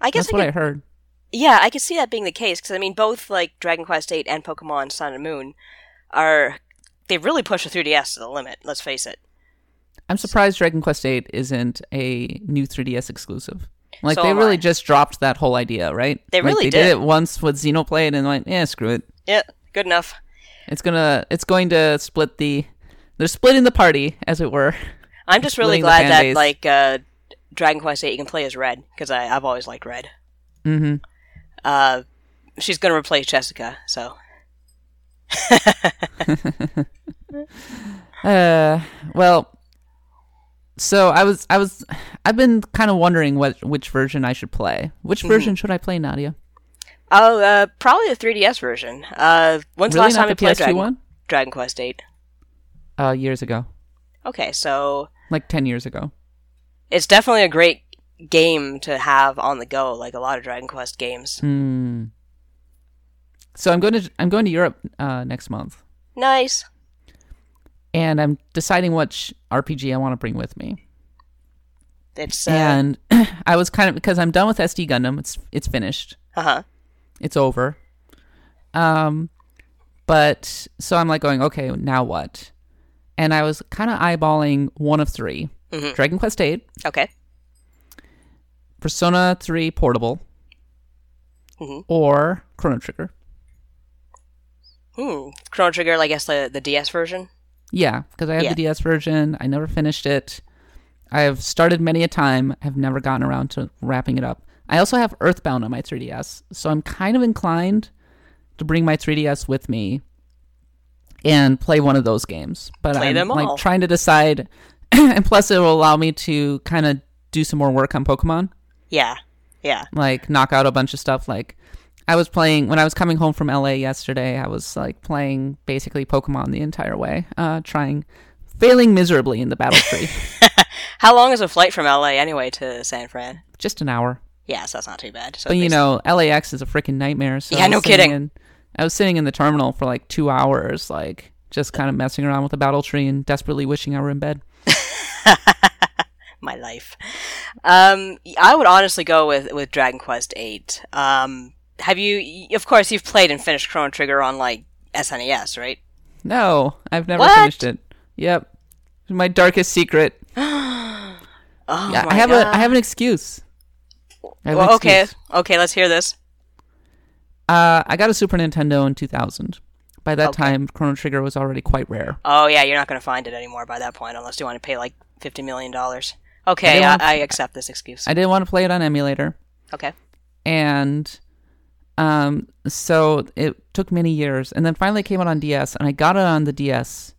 I guess That's I what could, I heard. yeah, I could see that being the case because I mean, both like Dragon Quest VIII and Pokemon Sun and Moon are they really push the 3DS to the limit. Let's face it. I'm surprised Dragon Quest VIII isn't a new 3DS exclusive. Like So they really I. just dropped that whole idea, right? They Like, really they did. it once with Xenoblade and went, yeah, screw it. Yeah, good enough. It's gonna, it's going to split the, they're splitting the party, as it were. I'm just really glad that base. like uh, Dragon Quest VIII you can play as Red because I've always liked Red. Mm-hmm. Uh, she's gonna replace Jessica, so Uh, well, so I was, I was, I've been kind of wondering what which version I should play. Which Mm-hmm. version should I play, Nadia? oh, uh, probably the 3DS version. Uh, when's the last time you played PS2 Dragon, one? Dragon Quest VIII? Uh, years ago, Okay, so like ten years ago. it's definitely a great game to have on the go, like a lot of Dragon Quest games. Hmm. So I'm going to I'm going to Europe uh, next month, Nice. and I'm deciding which RPG I want to bring with me. It's uh and I was kind of because I'm done with SD Gundam. It's it's finished. Uh huh. It's over. Um, but so I'm like going, okay, now what? And I was kind of eyeballing one of 3 Mhm. Dragon Quest VIII, Okay. Persona 3 Portable, Mm-hmm. or Chrono Trigger. Hmm. Chrono Trigger, I guess the the DS version. Yeah, because I have Yeah. the DS version. I never finished it. I have started many a time. I have never gotten around to wrapping it up. I also have Earthbound on my 3DS, so I'm kind of inclined to bring my 3DS with me and play one of those games. But Play I'm them all. like trying to decide, and plus it will allow me to kind of do some more work on Pokemon, Yeah. Yeah. like knock out a bunch of stuff. Like I was playing when I was coming home from LA yesterday. I was like playing basically Pokemon the entire way, uh, trying, failing miserably in the battle tree. How long is a flight from LA anyway to San Fran? Just an hour. Yeah, so that's not too bad. So But you know, LAX is a freaking nightmare. So Yeah, no kidding. in- I was sitting in the terminal for like two hours, like just kind of messing around with the battle tree and desperately wishing I were in bed. my life. Um, I would honestly go with with Dragon Quest Eight. Um, have you? Of course, you've played and finished Chrono Trigger on like SNES, right? No, I've never What? finished it. Yep, my darkest secret. Oh yeah, my I have God. a I have an excuse. I have an Well, okay, excuse. okay. Let's hear this. Uh, I got a Super Nintendo in 2000. By that Okay. time, Chrono Trigger was already quite rare. Oh yeah, you're not going to find it anymore by that point, unless you want to pay like fifty million dollars. Okay, I, want- I accept this excuse. I didn't want to play it on emulator. Okay. and Um, so it took many years, and then finally it came out on DS, and I got it on the DS,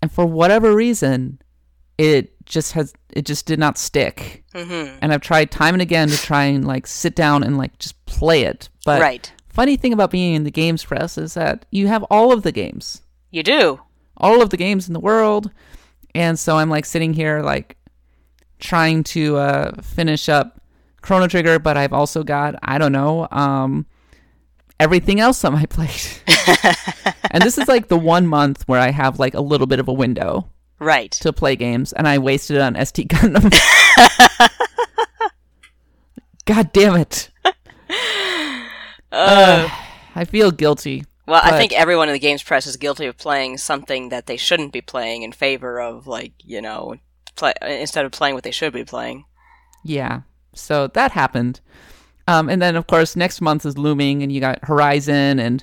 and for whatever reason, it just has it just did not stick. Mm-hmm. And I've tried time and again to try and like sit down and like just play it. But Right. funny thing about being in the games press is that you have all of the games, You do. all of the games in the world, and so I'm like sitting here like trying to uh, finish up Chrono Trigger, but I've also got I don't know um, everything else on my plate. and this is like the one month where I have like a little bit of a window Right. to play games, and I wasted it on SD Gundam. God damn it! Uh, I feel guilty. well, I think everyone in the games press is guilty of playing something that they shouldn't be playing in favor of, like, you know, play, instead of playing what they should be playing. Yeah. So that happened. Um, and then, of course, next month is looming, and you got Horizon and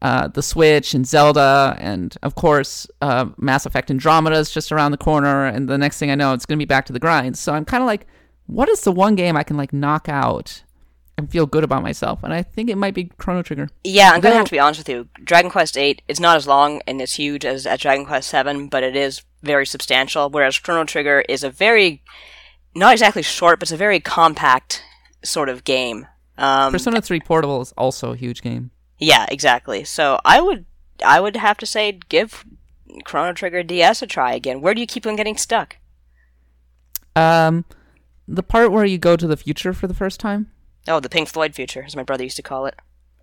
uh, the Switch and Zelda, and of course, uh, Mass Effect Andromeda is just around the corner. And the next thing I know, it's going to be back to the grind. So I'm kind of like, what is the one game I can like knock out and feel good about myself? And I think it might be Chrono Trigger. Yeah, I'm gonna have to be honest with you. Dragon Quest VIII is not as long and as huge as at Dragon Quest VII, but it is very substantial. Whereas Chrono Trigger is a very, not exactly short, but it's a very compact sort of game. Um, Persona 3 Portable is also a huge game. yeah, exactly. So I would, I would have to say, give Chrono Trigger DS a try again. Where do you keep on getting stuck? Um, the part where you go to the future for the first time, Oh, the Pink Floyd future, as my brother used to call it.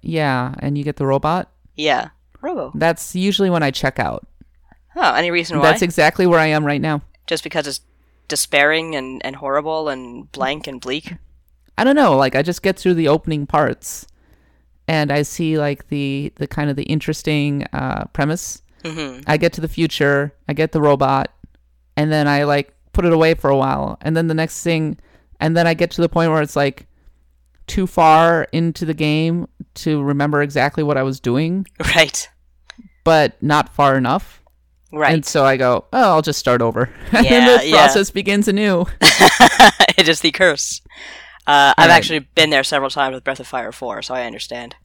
yeah, and you get the robot. Yeah, Robo. That's usually when I check out. Oh, any reason why? That's exactly where I am right now. Just because it's despairing and, and horrible and blank and bleak. I don't know, like I just get through the opening parts and I see like the the kind of the interesting uh premise. hmm I get to the future, I get the robot, and then I like put it away for a while. And then the next thing and then I get to the point where it's like too far into the game to remember exactly what I was doing, Right. but not far enough. Right. And so I go, oh, I'll just start over. And Yeah, then the yeah. process begins anew. it is the curse. Uh, I've Alright. actually been there several times with Breath of Fire 4, so I understand.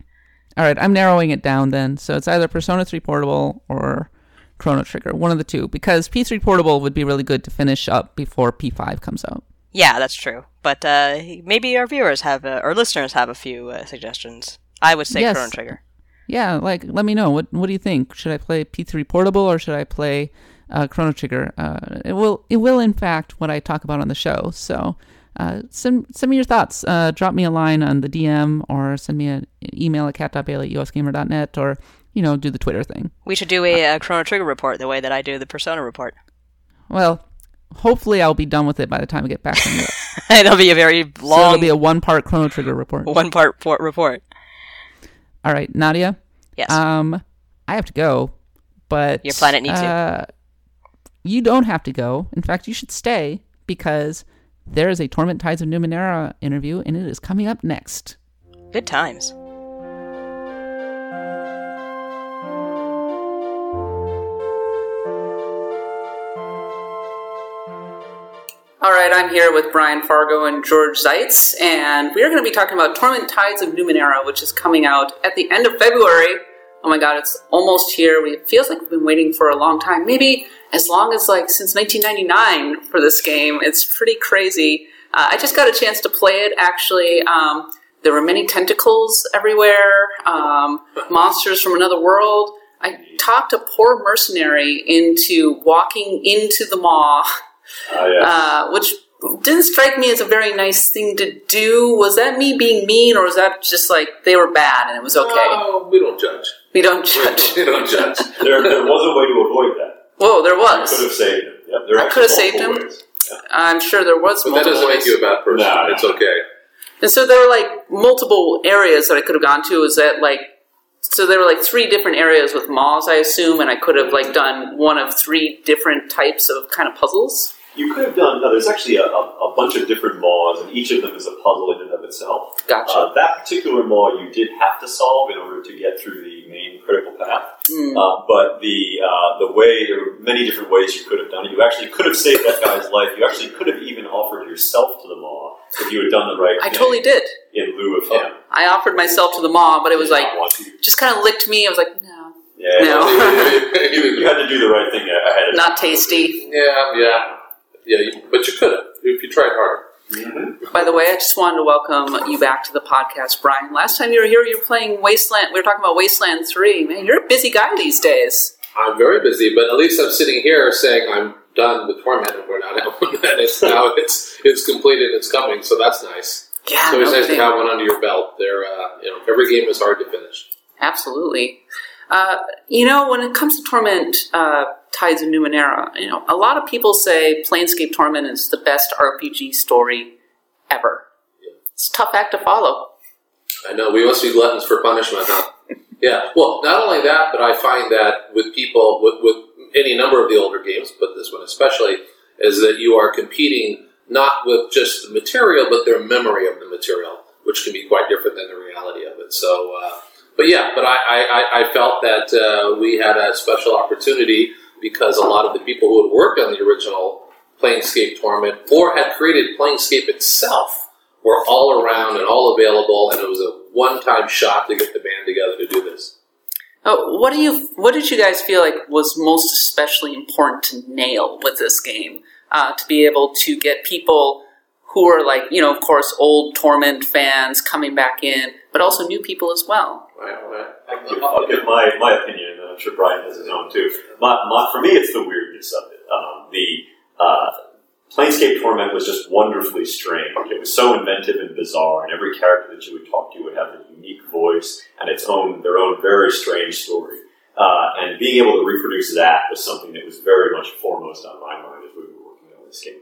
All right, I'm narrowing it down then. So it's either Persona 3 Portable or Chrono Trigger, one of the two, because P3 Portable would be really good to finish up before P5 comes out. Yeah, that's true. But uh, maybe our viewers have, uh, or listeners have a few uh, suggestions. I would say Yes. Chrono Trigger. Yeah, like let me know. What what do you think? Should I play P3 Portable or should I play uh, Chrono Trigger? Uh, it will it will in fact what I talk about on the show. So uh, send send me your thoughts. Uh, drop me a line on the DM or send me an email at kat.bailey at usgamer.net or you know do the Twitter thing. We should do a, uh Chrono Trigger report the way that I do the Persona report. Well, hopefully I'll be done with it by the time I get back from Europe. It'll be a very so it'll be a one part Chrono Trigger report. one part por- report. All right, Nadia. Yes. Um, I have to go, but Your planet needs you. uh, You don't have to go. In fact, you should stay because there is a Torment Tides of Numenera interview, and it is coming up next. Good times. All right, I'm here with Brian Fargo and George Ziets, and we are going to be talking about Torment Tides of Numenera, which is coming out at the end of February. Oh my god, it's almost here. It feels like we've been waiting for a long time. Maybe as long as like since 1999 for this game. It's pretty crazy. Uh, I just got a chance to play it actually. Um, there were many tentacles everywhere, um, monsters from another world. I talked a poor mercenary into walking into the maw Ah, yes. uh, which didn't strike me as a very nice thing to do. Was that me being mean, or was that just like they were bad and it was okay? We don't judge. we don't judge. We don't judge. there, there was a way to avoid that. Whoa, there You could was. have saved him. Yep, there I could have saved him. ways. Yeah. I'm sure there was But that doesn't make you a bad person. No, no. It's okay. And so there were like multiple areas that I could have gone to. Is that like so there were like three different areas with maws, I assume, and I could have like done one of three different types of kind of puzzles. You could have done. No, there's actually a, a, a bunch of different maws, and each of them is a puzzle in and of itself. Gotcha. Uh, that particular maw you did have to solve in order to get through the main critical path. Mm. Uh, but the uh, the way there were many different ways you could have done it. You actually could have saved that guy's life. You actually could have even offered yourself to the maw if you had done the right I thing totally did. in lieu of him. I offered myself to the mom, but it was like not want to. just kind of licked me. I was like, no, Yeah, No. you had to do the right thing ahead of not time. tasty. yeah, yeah, yeah. You, but you could have if you tried harder. Mhm. By the way, I just wanted to welcome you back to the podcast, Brian. Last time you were here, you were playing Wasteland. We were talking about Wasteland Three. Man, you're a busy guy these days. I'm very busy, but at least I'm sitting here saying I'm done with Torment, and we're not out. and it's now it's it's completed. It's coming, so that's nice. Yeah, so It's no nice to have one under your belt. There, uh, you know, every game is hard to finish. Absolutely. Uh, you know, when it comes to Torment, uh, Tides of Numenera, you know, a lot of people say Planescape Torment is the best RPG story ever. It's a tough act to follow. I know we must be gluttons for punishment, huh? yeah. Well, not only that, but I find that with people with, with any number of the older games, but this one especially, is that you are competing not with just the material, but their memory of the material, which can be quite different than the reality of it. So, uh, but yeah, but I, I, I- I felt that uh, we had a special opportunity because a lot of the people who had worked on the original Planescape Torment or had created Planescape itself were all around and all available, and it was a one-time shot to get the band together to do this. Oh, what do you? What did you guys feel like was most especially important to nail with this game? Uh, to be able to get people who are like, you know, of course, old Torment fans coming back in, but also new people as well. Right, right. I can give, I'll give my, my opinion, and I'm sure Brian has his own too. My, my, for me, it's the weirdness of it. Um, the uh, Planescape Torment was just wonderfully strange. It was so inventive and bizarre, and every character that you would talk to would have a unique voice and its own their own very strange story. Uh, and being able to reproduce that was something that was very much foremost on my mind as we were working on this game.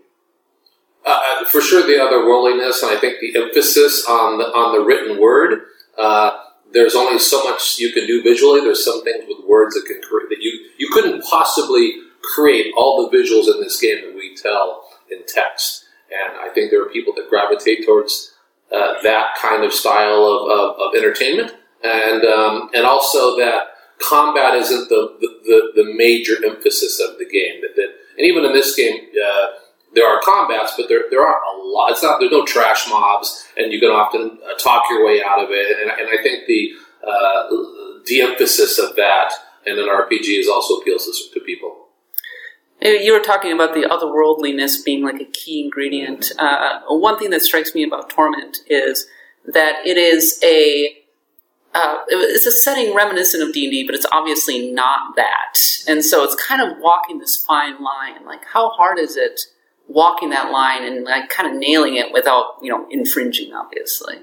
Uh, uh, for sure, the otherworldliness, and I think the emphasis on the on the written word. Uh, there's only so much you can do visually. There's some things with words that can create that you you couldn't possibly create all the visuals in this game that we tell in text. And I think there are people that gravitate towards uh, that kind of style of, of, of entertainment, and um, and also that combat isn't the, the, the, major emphasis of the game. That, that and even in this game, uh, there are combats, but there there aren't a lot. It's not there's no trash mobs, and you can often uh, talk your way out of it. And, and I think the uh, de-emphasis of that in an RPG is also appeals to, to people. You were talking about the otherworldliness being like a key ingredient. Uh, one thing that strikes me about Torment is that it is a uh, it's a setting reminiscent of D and D, but it's obviously not that. And so it's kind of walking this fine line. Like, how hard is it walking that line and like kind of nailing it without you know infringing, obviously?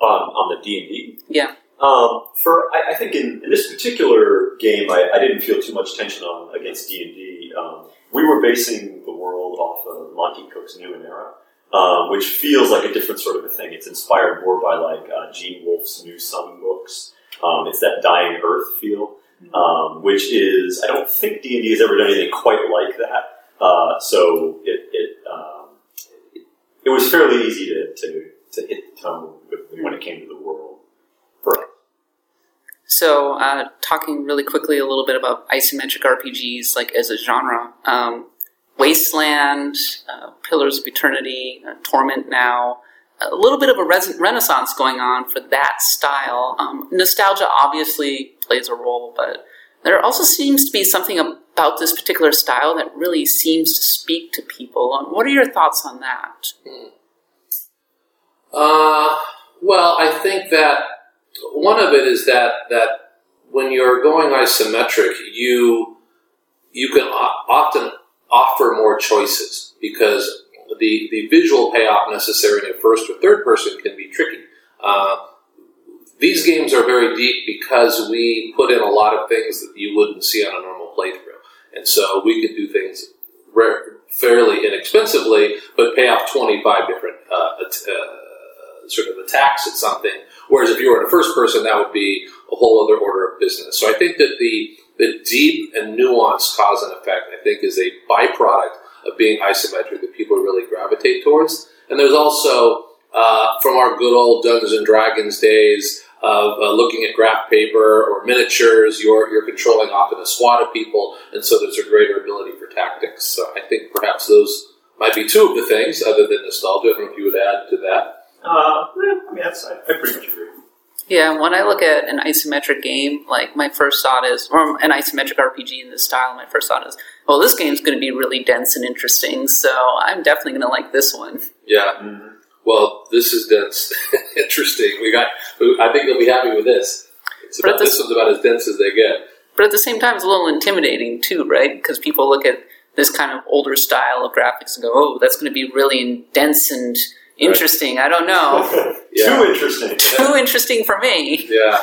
On, on the D&D, Yeah. Um, for I, I think in, in this particular game, I, I didn't feel too much tension on against D and D. Um, we were basing the world off of Monte Cook's Numenera, um, which feels like a different sort of a thing. It's inspired more by like uh, Gene Wolfe's New Sun books. Um, it's that dying Earth feel, um, which is I don't think D and D has ever done anything quite like that. Uh, so it it, um, it it was fairly easy to to, to hit the tone when it came to the world. So, uh, talking really quickly a little bit about isometric RPGs, like as a genre, um, Wasteland, uh, Pillars of Eternity, uh, Torment now, a little bit of a res- renaissance going on for that style. Um, nostalgia obviously plays a role, but there also seems to be something about this particular style that really seems to speak to people. What are your thoughts on that? Uh, well, I think that one of it is that that when you're going isometric, you you can often offer more choices because the the visual payoff necessary in a first or third person can be tricky. Uh, these games are very deep because we put in a lot of things that you wouldn't see on a normal playthrough, and so we can do things fairly inexpensively, but pay off twenty five different uh, uh, sort of attacks at something. Whereas if you were in a first person, that would be a whole other order of business. So I think that the the deep and nuanced cause and effect, I think, is a byproduct of being isometric that people really gravitate towards. And there's also uh, from our good old Dungeons and Dragons days of uh, looking at graph paper or miniatures, you're you're controlling often a squad of people, and so there's a greater ability for tactics. So I think perhaps those might be two of the things, other than nostalgia. I don't know if you would add to that. Uh, I mean, that's, I, I pretty much agree. Yeah, when I look at an isometric game, like my first thought is, or an isometric RPG in this style, my first thought is, well, this game's going to be really dense and interesting, so I'm definitely going to like this one. Yeah. Mm-hmm. Well, this is dense. Interesting. We got. I think they'll be happy with this. It's about, this- this one's about as dense as they get. But at the same time, it's a little intimidating too, right? Because people look at this kind of older style of graphics and go, "Oh, that's going to be really dense and interesting." I don't know. Yeah. Too interesting. Too interesting for me. Yeah.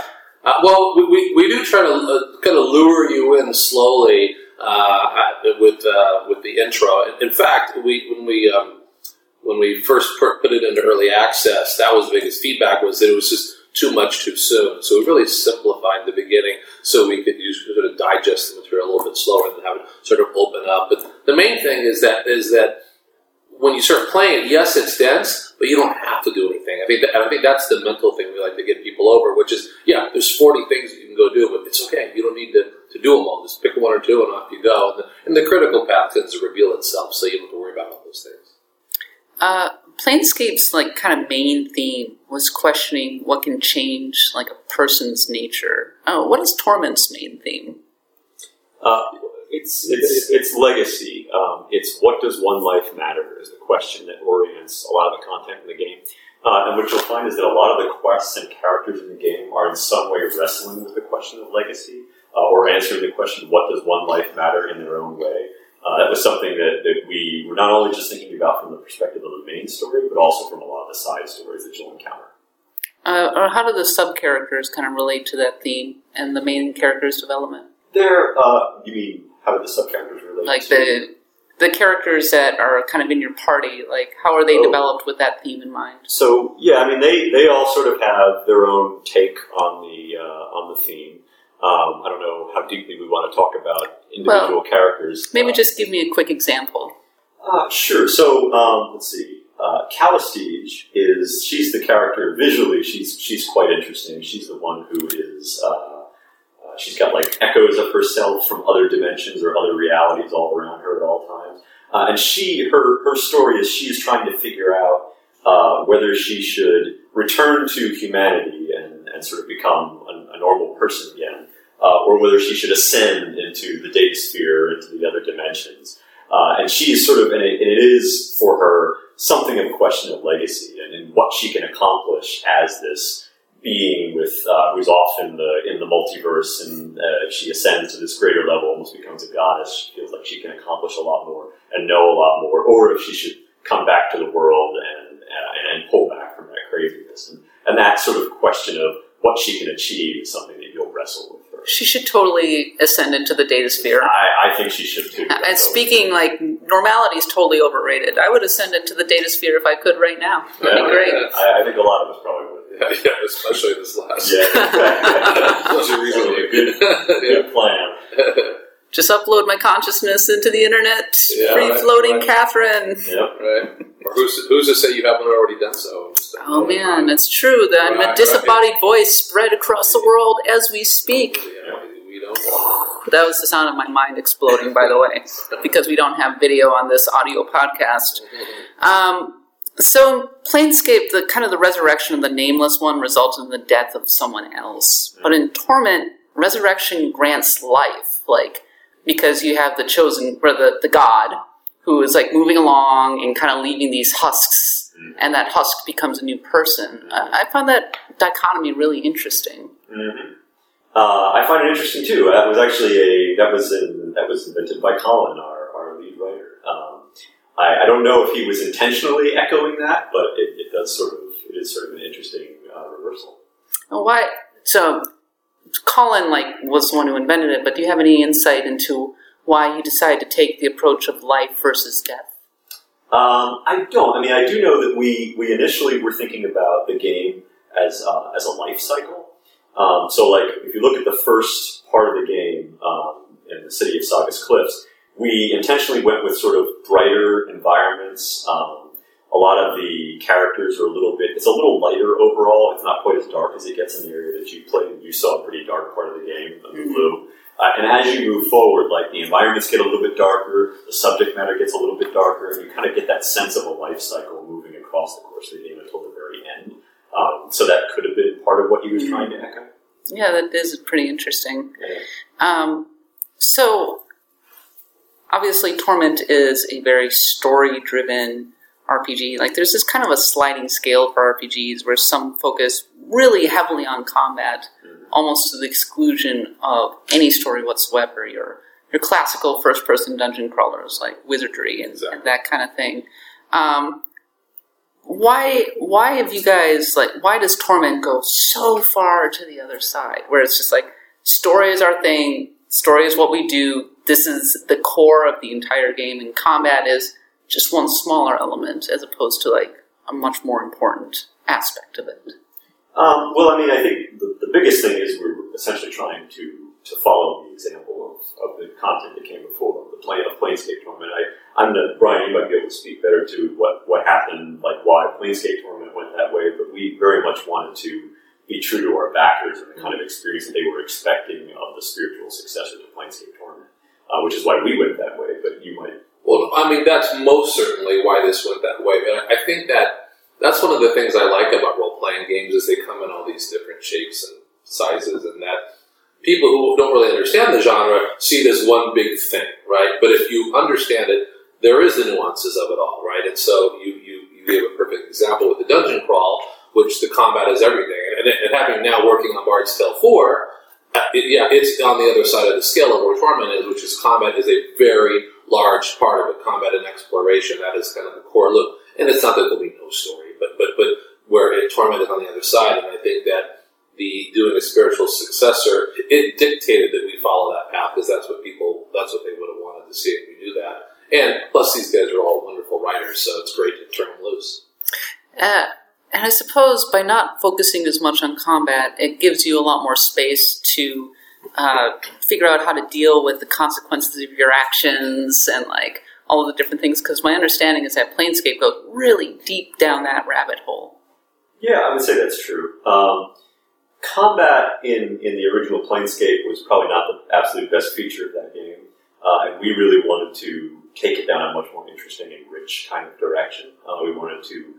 Uh, well, we, we, we do try to uh, kind of lure you in slowly uh, with uh, with the intro. In fact, we when we um, when we first put it into early access, that was the biggest feedback was that it was just too much too soon. So we really simplified the beginning so we could use sort of digest the material a little bit slower and have it sort of open up. But the main thing is that is that when you start playing yes, it's dense, but you don't have to do anything. I think that, I think that's the mental thing we like to get people over, which is yeah, there's 40 things you can go do, but it's okay. You don't need to, to do them all. Just pick one or two and off you go. And the, and the critical path tends to reveal itself, so you don't have to worry about all those things. Uh, Planescape's like kind of main theme was questioning what can change like a person's nature. Oh, what is Torment's main theme? Uh, it's, it's, it's legacy. Um, it's what does one life matter is the question that orients a lot of the content in the game. Uh, and what you'll find is that a lot of the quests and characters in the game are in some way wrestling with the question of legacy uh, or answering the question, what does one life matter in their own way. Uh, that was something that, that we were not only just thinking about from the perspective of the main story, but also from a lot of the side stories that you'll encounter. Uh, or how do the sub characters kind of relate to that theme and the main character's development? There, uh, you mean, how do the sub characters relate Like to the the characters that are kind of in your party, like how are they Oh. developed with that theme in mind? So yeah, I mean they, they all sort of have their own take on the uh, on the theme. Um, I don't know how deeply we want to talk about individual characters. Maybe Uh, just give me a quick example. uh, sure. So um, let's see. Uh, Callistege is she's the character visually. She's she's quite interesting. She's the one who is. Uh, uh, she's got like echoes of herself from other dimensions or other realities all around her at all times. Uh, and she, her, her story is she's trying to figure out uh, whether she should return to humanity and, and sort of become a, a normal person again, uh, or whether she should ascend into the data sphere, into the other dimensions. Uh, and she is sort of, and it, and it is for her something of a question of legacy and, and what she can accomplish as this being with uh, who's off in the in the multiverse, and uh, she ascends to this greater level, almost becomes a goddess. She feels like she can accomplish a lot more and know a lot more, or if she should come back to the world and uh, and pull back from that craziness, and, and that sort of question of what she can achieve is something that you'll wrestle with. She should totally ascend into the data sphere. I, I think she should too. And speaking like normality is totally overrated. I would ascend into the data sphere if I could right now. That'd Yeah. be great. I, I think a lot of us probably would. Yeah, yeah, especially this last. Yeah, exactly. Especially recently. Good, good plan. Just upload my consciousness into the internet. Yeah, Free right, floating right. Catherine. Yep. right? Or who's, who's to say you haven't already done so? Oh man, it's true that I'm a Right, disembodied voice spread across the world as we speak. Yeah, we don't. That was the sound of my mind exploding, by the way, because we don't have video on this audio podcast. Um, so, in Planescape, the kind of the resurrection of the nameless one results in the death of someone else. But in Torment, resurrection grants life, like because you have the chosen or the the god who is like moving along and kind of leaving these husks, and that husk becomes a new person. Uh, I found that dichotomy really interesting. hmm Uh, I find it interesting too. That was actually a that was in, that was invented by Colin, our, our lead writer. Um, I, I don't know if he was intentionally echoing that, but it, it does sort of it is sort of an interesting uh, reversal. And Why? So, Colin like was the one who invented it, but do you have any insight into why you decided to take the approach of life versus death? Um, I don't. I mean, I do know that we we initially were thinking about the game as uh, as a life cycle. Um, so, like, if you look at the first part of the game um, in the city of Sagus Cliffs, we intentionally went with sort of brighter environments. A lot of the characters are a little bit. It's a little lighter overall. It's not quite as dark as it gets in the area that you played. You saw a pretty dark part of the game, the Mhm. Bloom. Uh, and as you move forward, like the environments get a little bit darker, the subject matter gets a little bit darker, and you kind of get that sense of a life cycle moving across the course of the game until the very end. Um, so that could have been part part of what he was trying to echo. Yeah, that is pretty interesting. Yeah. Um, so, obviously, Torment is a very story driven RPG. Like, there's this kind of a sliding scale for RPGs where some focus really heavily on combat, almost to the exclusion of any story whatsoever. Your, your classical first person dungeon crawlers like Wizardry and, Exactly. and that kind of thing. Um, why why have you guys like why does torment go so far to the other side where it's just like story is our thing story is what we do this is the core of the entire game and combat is just one smaller element as opposed to like a much more important aspect of it Um, well, I mean, I think the, the biggest thing is we're essentially trying to to follow the example of, of the content that came before the plane of Planescape Torment. I, I'm the Brian. You might be able to speak better to what what happened, like why Planescape Torment went that way. But we very much wanted to be true to our backers and the kind of experience that they were expecting of the spiritual successor to Planescape Torment, uh, which is why we went that way. But you might. Well, I mean, that's most certainly why this went that way. And I think that that's one of the things I like about role playing games is they come in all these different shapes and sizes, and that people who don't really understand the genre see this one big thing, right? But if you understand it, there is the nuances of it all, right? And so you you, you gave a perfect example with the dungeon crawl, which the combat is everything, and, and having now working on Bard's Tale four. uh, It, yeah, it's on the other side of the scale of where Torment is, which is combat is a very large part of it. Combat and exploration, that is kind of the core loop. And it's not that there'll be no story, but but but where it, Torment is on the other side, and I think that the doing a spiritual successor, it dictated that we follow that path because that's what people, that's what they would have wanted to see if we do that. And plus, these guys are all wonderful writers, so it's great to turn them loose. uh, and i suppose by not focusing as much on combat it gives you a lot more space to uh, figure out how to deal with the consequences of your actions and like all the different things because my understanding is that planescape goes really deep down that rabbit hole Yeah, I would say that's true. Um, combat in, in the original Planescape was probably not the absolute best feature of that game, uh, and we really wanted to take it down a much more interesting and rich kind of direction. Uh, we wanted to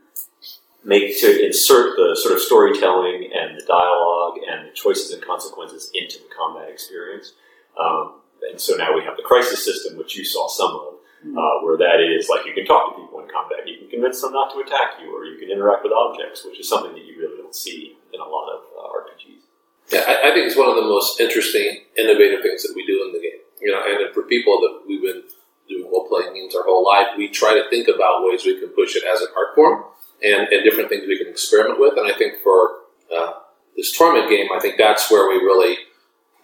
make to insert the sort of storytelling and the dialogue and the choices and consequences into the combat experience. Um, and so now we have the crisis system, which you saw some of, uh, where that is like you can talk to people in combat, you can convince them not to attack you, or you can interact with objects, which is something that you really don't see in a lot of uh, RPGs. Yeah, I, I think it's one of the most interesting, innovative things that we do in the game. You know, and for people that we've been doing role playing games our whole life, we try to think about ways we can push it as an art form and, and different things we can experiment with. And I think for uh, this torment game, I think that's where we really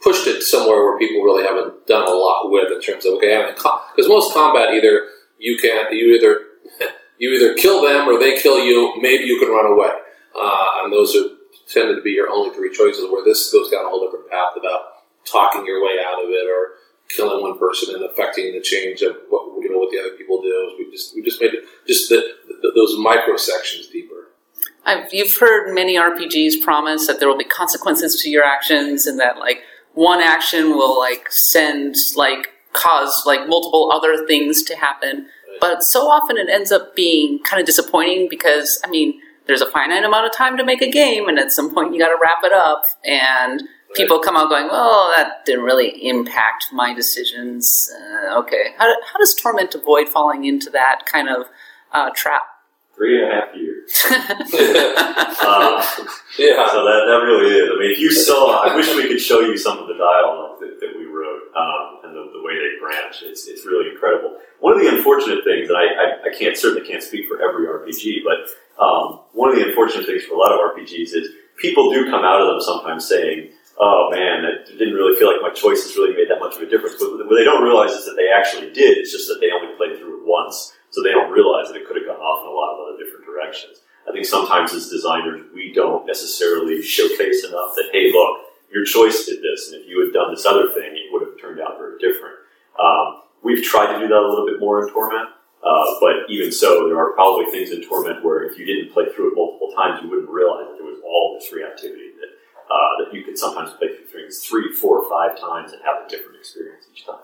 pushed it somewhere where people really haven't done a lot with in terms of okay, because most combat either you can you either you either kill them or they kill you. Maybe you can run away, uh, and those are tended to be your only three choices. Where this goes down a whole different path about talking your way out of it or killing one person and affecting the change of what you know what the other people do. We just we just made it just the, the, those micro sections deeper. I've, you've heard many RPGs promise that there will be consequences to your actions, and that like one action will like send like cause like multiple other things to happen. But so often it ends up being kind of disappointing because I mean, there's a finite amount of time to make a game, and at some point you got to wrap it up, and people come out going, "Well, that didn't really impact my decisions." Uh, okay, how, how does Torment avoid falling into that kind of uh, trap? Three and a half years. uh, Yeah. So that, that really is. I mean, if you saw, I wish we could show you some of the dialogue that, that we wrote um, and the, the way they branch. It's, it's really incredible. One of the unfortunate things, and I, I, I can't certainly can't speak for every RPG, but um, one of the unfortunate things for a lot of RPGs is people do come out of them sometimes saying, "Oh man, that didn't really feel like my choices really made that much of a difference." But what they don't realize is that they actually did. It's just that they only played through it once, so they don't realize that it could have gone off in a lot of other different directions. I think sometimes as designers, we don't necessarily showcase enough that, hey, look, your choice did this, and if you had done this other thing, it would have turned out very different. Um, we've tried to do that a little bit more in Torment, uh, but even so, there are probably things in Torment where if you didn't play through it multiple times, you wouldn't realize that there was all this reactivity uh, that you could sometimes play through things three, four, five times and have a different experience each time.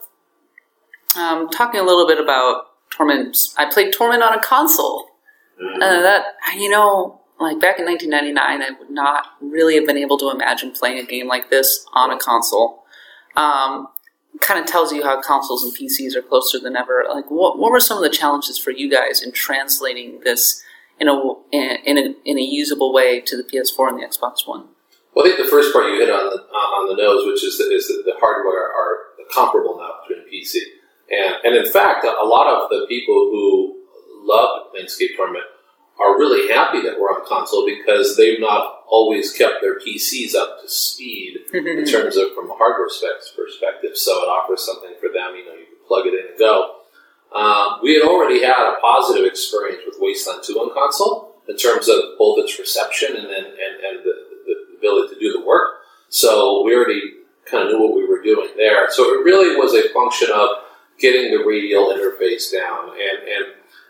Um, talking a little bit about Torment, I played Torment on a console. Mm. Uh, that you know, like back in 1999, I would not really have been able to imagine playing a game like this on a console. Um, kind of tells you how consoles and PCs are closer than ever. Like, what, what were some of the challenges for you guys in translating this in a in a in a usable way to the PS4 and the Xbox One? Well, I think the first part you hit on the on the nose, which is that is that the hardware are comparable now between PC and and in fact, a lot of the people who love Planescape Torment are really happy that we're on console because they've not always kept their PCs up to speed in terms of from a hardware specs perspective. So it offers something for them. You know, you can plug it in and go. Um, we had already had a positive experience with Wasteland 2 on console in terms of both its reception and then and, and the ability to do the work. So we already kind of knew what we were doing there. So it really was a function of getting the radial interface down. And, and,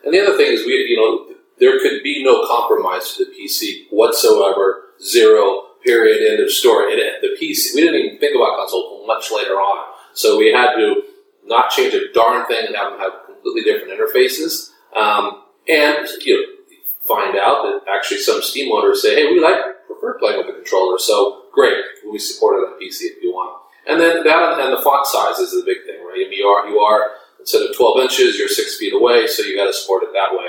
and the other thing is we, you know, there could be no compromise to the PC whatsoever. Zero, period, end of story. And the PC, we didn't even think about console much later on. So we had to not change a darn thing and have them have completely different interfaces. Um, and, you know, find out that actually some Steam owners say, hey, we like, prefer playing with a controller. So great, we support it on PC if you want. And then that and the font size is the big thing, right? I mean, you are, you are, instead of 12 inches, you're six feet away, so you got to support it that way.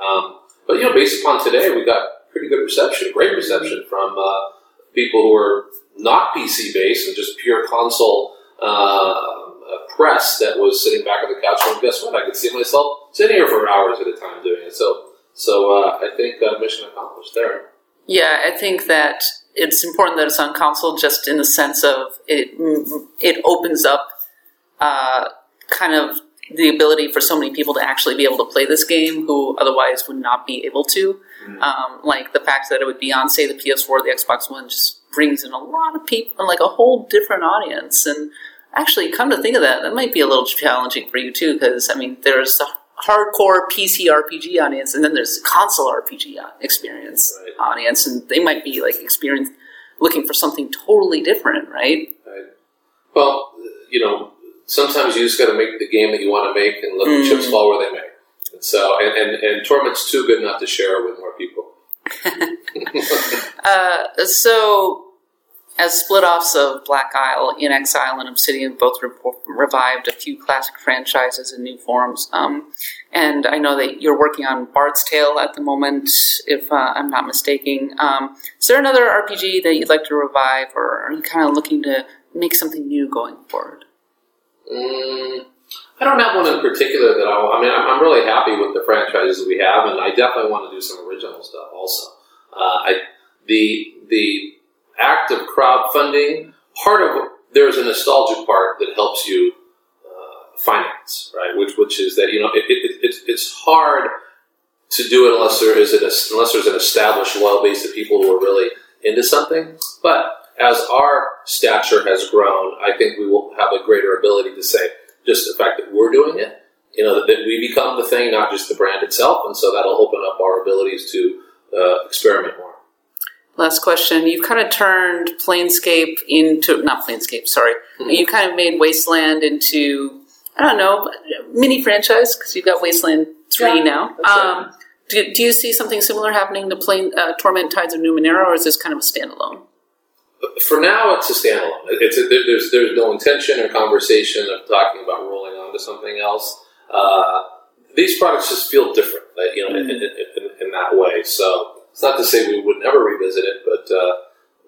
Um, but you know, based upon today, we got pretty good reception, great reception from uh, people who are not PC based and just pure console uh, press that was sitting back on the couch. And guess what? I could see myself sitting here for hours at a time doing it. So, so uh, I think uh, mission accomplished there. Yeah, I think that it's important that it's on console, just in the sense of it. It opens up uh, kind of the ability for so many people to actually be able to play this game who otherwise would not be able to. Mm-hmm. Um, like the fact that it would be on, say, the PS4 or the Xbox One just brings in a lot of people, and like a whole different audience. And actually, come to think of that, that might be a little challenging for you too, because I mean, there's a hardcore PC RPG audience, and then there's a console RPG experience right. audience, and they might be like experience looking for something totally different, right? Right. Well, you know, sometimes you just got to make the game that you want to make and let mm. the chips fall where they may. And so, and, and, and Torment's too good not to share with more people. uh, so, as split offs of Black Isle, inXile, and Obsidian both re- revived a few classic franchises in new forms. Um, and I know that you're working on Bard's Tale at the moment, if uh, I'm not mistaken. Um, is there another RPG that you'd like to revive, or are you kind of looking to make something new going forward? Mm, I don't have one in particular that I. I mean, I'm, really happy with the franchises we have, and I definitely want to do some original stuff also. Uh, I the the act of crowdfunding part of there's a nostalgic part that helps you uh, finance, right? Which which is that you know it, it, it, it's hard to do it unless there is an unless there's an established loyal base of people who are really into something, but as our stature has grown, I think we will have a greater ability to say just the fact that we're doing it, you know, that, that we become the thing, not just the brand itself, and so that'll open up our abilities to uh, experiment more. Last question. You've kind of turned Planescape into, not Planescape, sorry. Mm-hmm. You kind of made Wasteland into, I don't know, mini franchise, because you've got Wasteland 3 yeah, now. Um, right. do, do, you see something similar happening to Plane, uh, Torment Tides of Numenera, or is this kind of a standalone? for now, it's a standalone. It's a, there's there's no intention or conversation of talking about rolling on to something else. Uh, these products just feel different, you know, in, in, in, in, that way. So it's not to say we would never revisit it, but uh,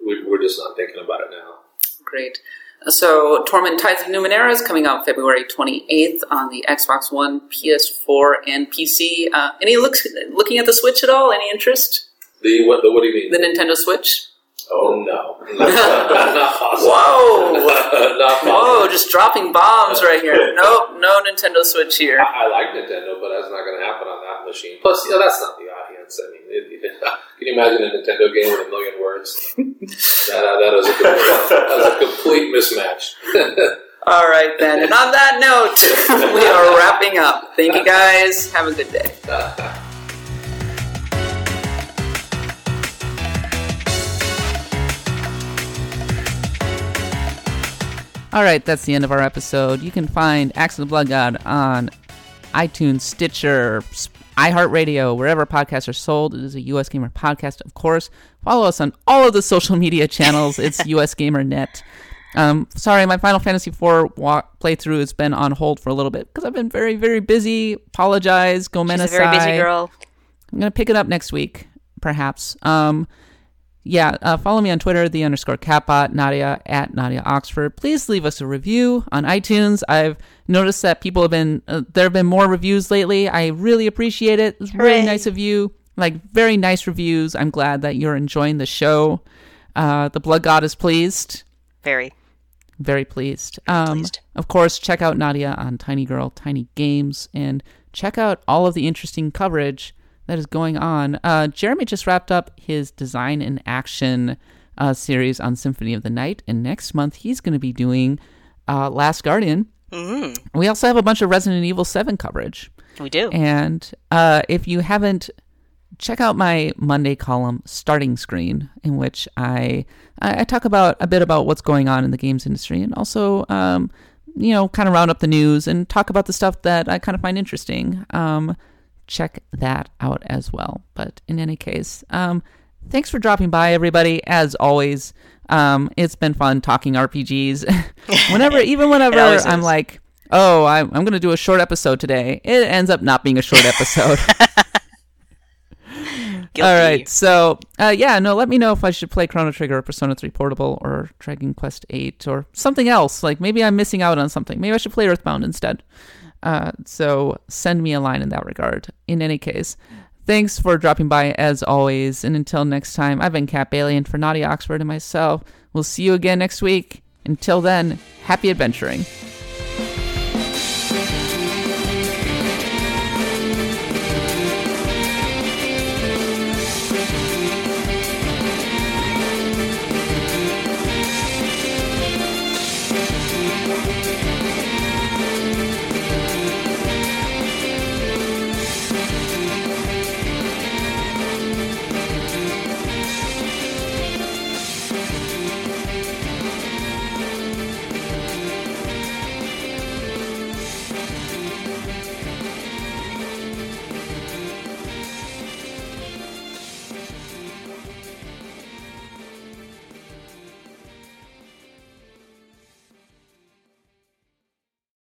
we, are just not thinking about it now. Great. So Torment Tides of Numenera is coming out February 28th on the Xbox One, PS4, and PC. Uh, any looks looking at the Switch at all? Any interest? The what? The, what do you mean? The Nintendo Switch. Oh no! not possible. Whoa! not Whoa! Just dropping bombs right here. Nope, no Nintendo Switch here. I, I like Nintendo, but that's not going to happen on that machine. Plus, you know, that's not the. I mean, it, it, can you imagine a Nintendo game with a million words? that, uh, that, is a complete, that is a complete mismatch. All right, then. And on that note, we are wrapping up. Thank you, guys. Have a good day. All right, that's the end of our episode. You can find Axe of the Blood God on iTunes, Stitcher, iHeartRadio, wherever podcasts are sold. It is a US Gamer podcast, of course. Follow us on all of the social media channels. It's US Gamer Net. Um, sorry, my Final Fantasy IV walk- playthrough has been on hold for a little bit because I've been very, very busy. Apologize, go She's a very busy girl. I'm gonna pick it up next week, perhaps. Um, yeah, uh, follow me on Twitter, the underscore katbot, Nadia at Nadia Oxford. Please leave us a review on iTunes. I've noticed that people have been uh, there have been more reviews lately. I really appreciate it. It's really nice of you. Like very nice reviews. I'm glad that you're enjoying the show. Uh, the Blood God is pleased. Very. Very pleased. Um, pleased. Of course, check out Nadia on Tiny Girl, Tiny Games, and check out all of the interesting coverage that is going on. Uh, Jeremy just wrapped up his Design and Action uh, series on Symphony of the Night, and next month he's going to be doing uh, Last Guardian. hmm We also have a bunch of Resident Evil 7 coverage. We do. And uh, if you haven't, check out my Monday column, Starting Screen, in which I I I talk about a bit about what's going on in the games industry, and also um, you know kind of round up the news and talk about the stuff that I kind of find interesting. Um, check that out as well. But in any case, um, thanks for dropping by, everybody. As always, um, it's been fun talking RPGs. whenever, even whenever I'm is. like, oh, I'm, I'm going to do a short episode today, it ends up not being a short episode. Guilty. All right, so uh, yeah, no, let me know if I should play Chrono Trigger or Persona 3 Portable or Dragon Quest 8 or something else. Like maybe I'm missing out on something. Maybe I should play Earthbound instead. Uh, so send me a line in that regard. In any case, thanks for dropping by as always. And until next time, I've been Kat Bailey, and for Nadia Oxford and myself, we'll see you again next week. Until then, happy adventuring.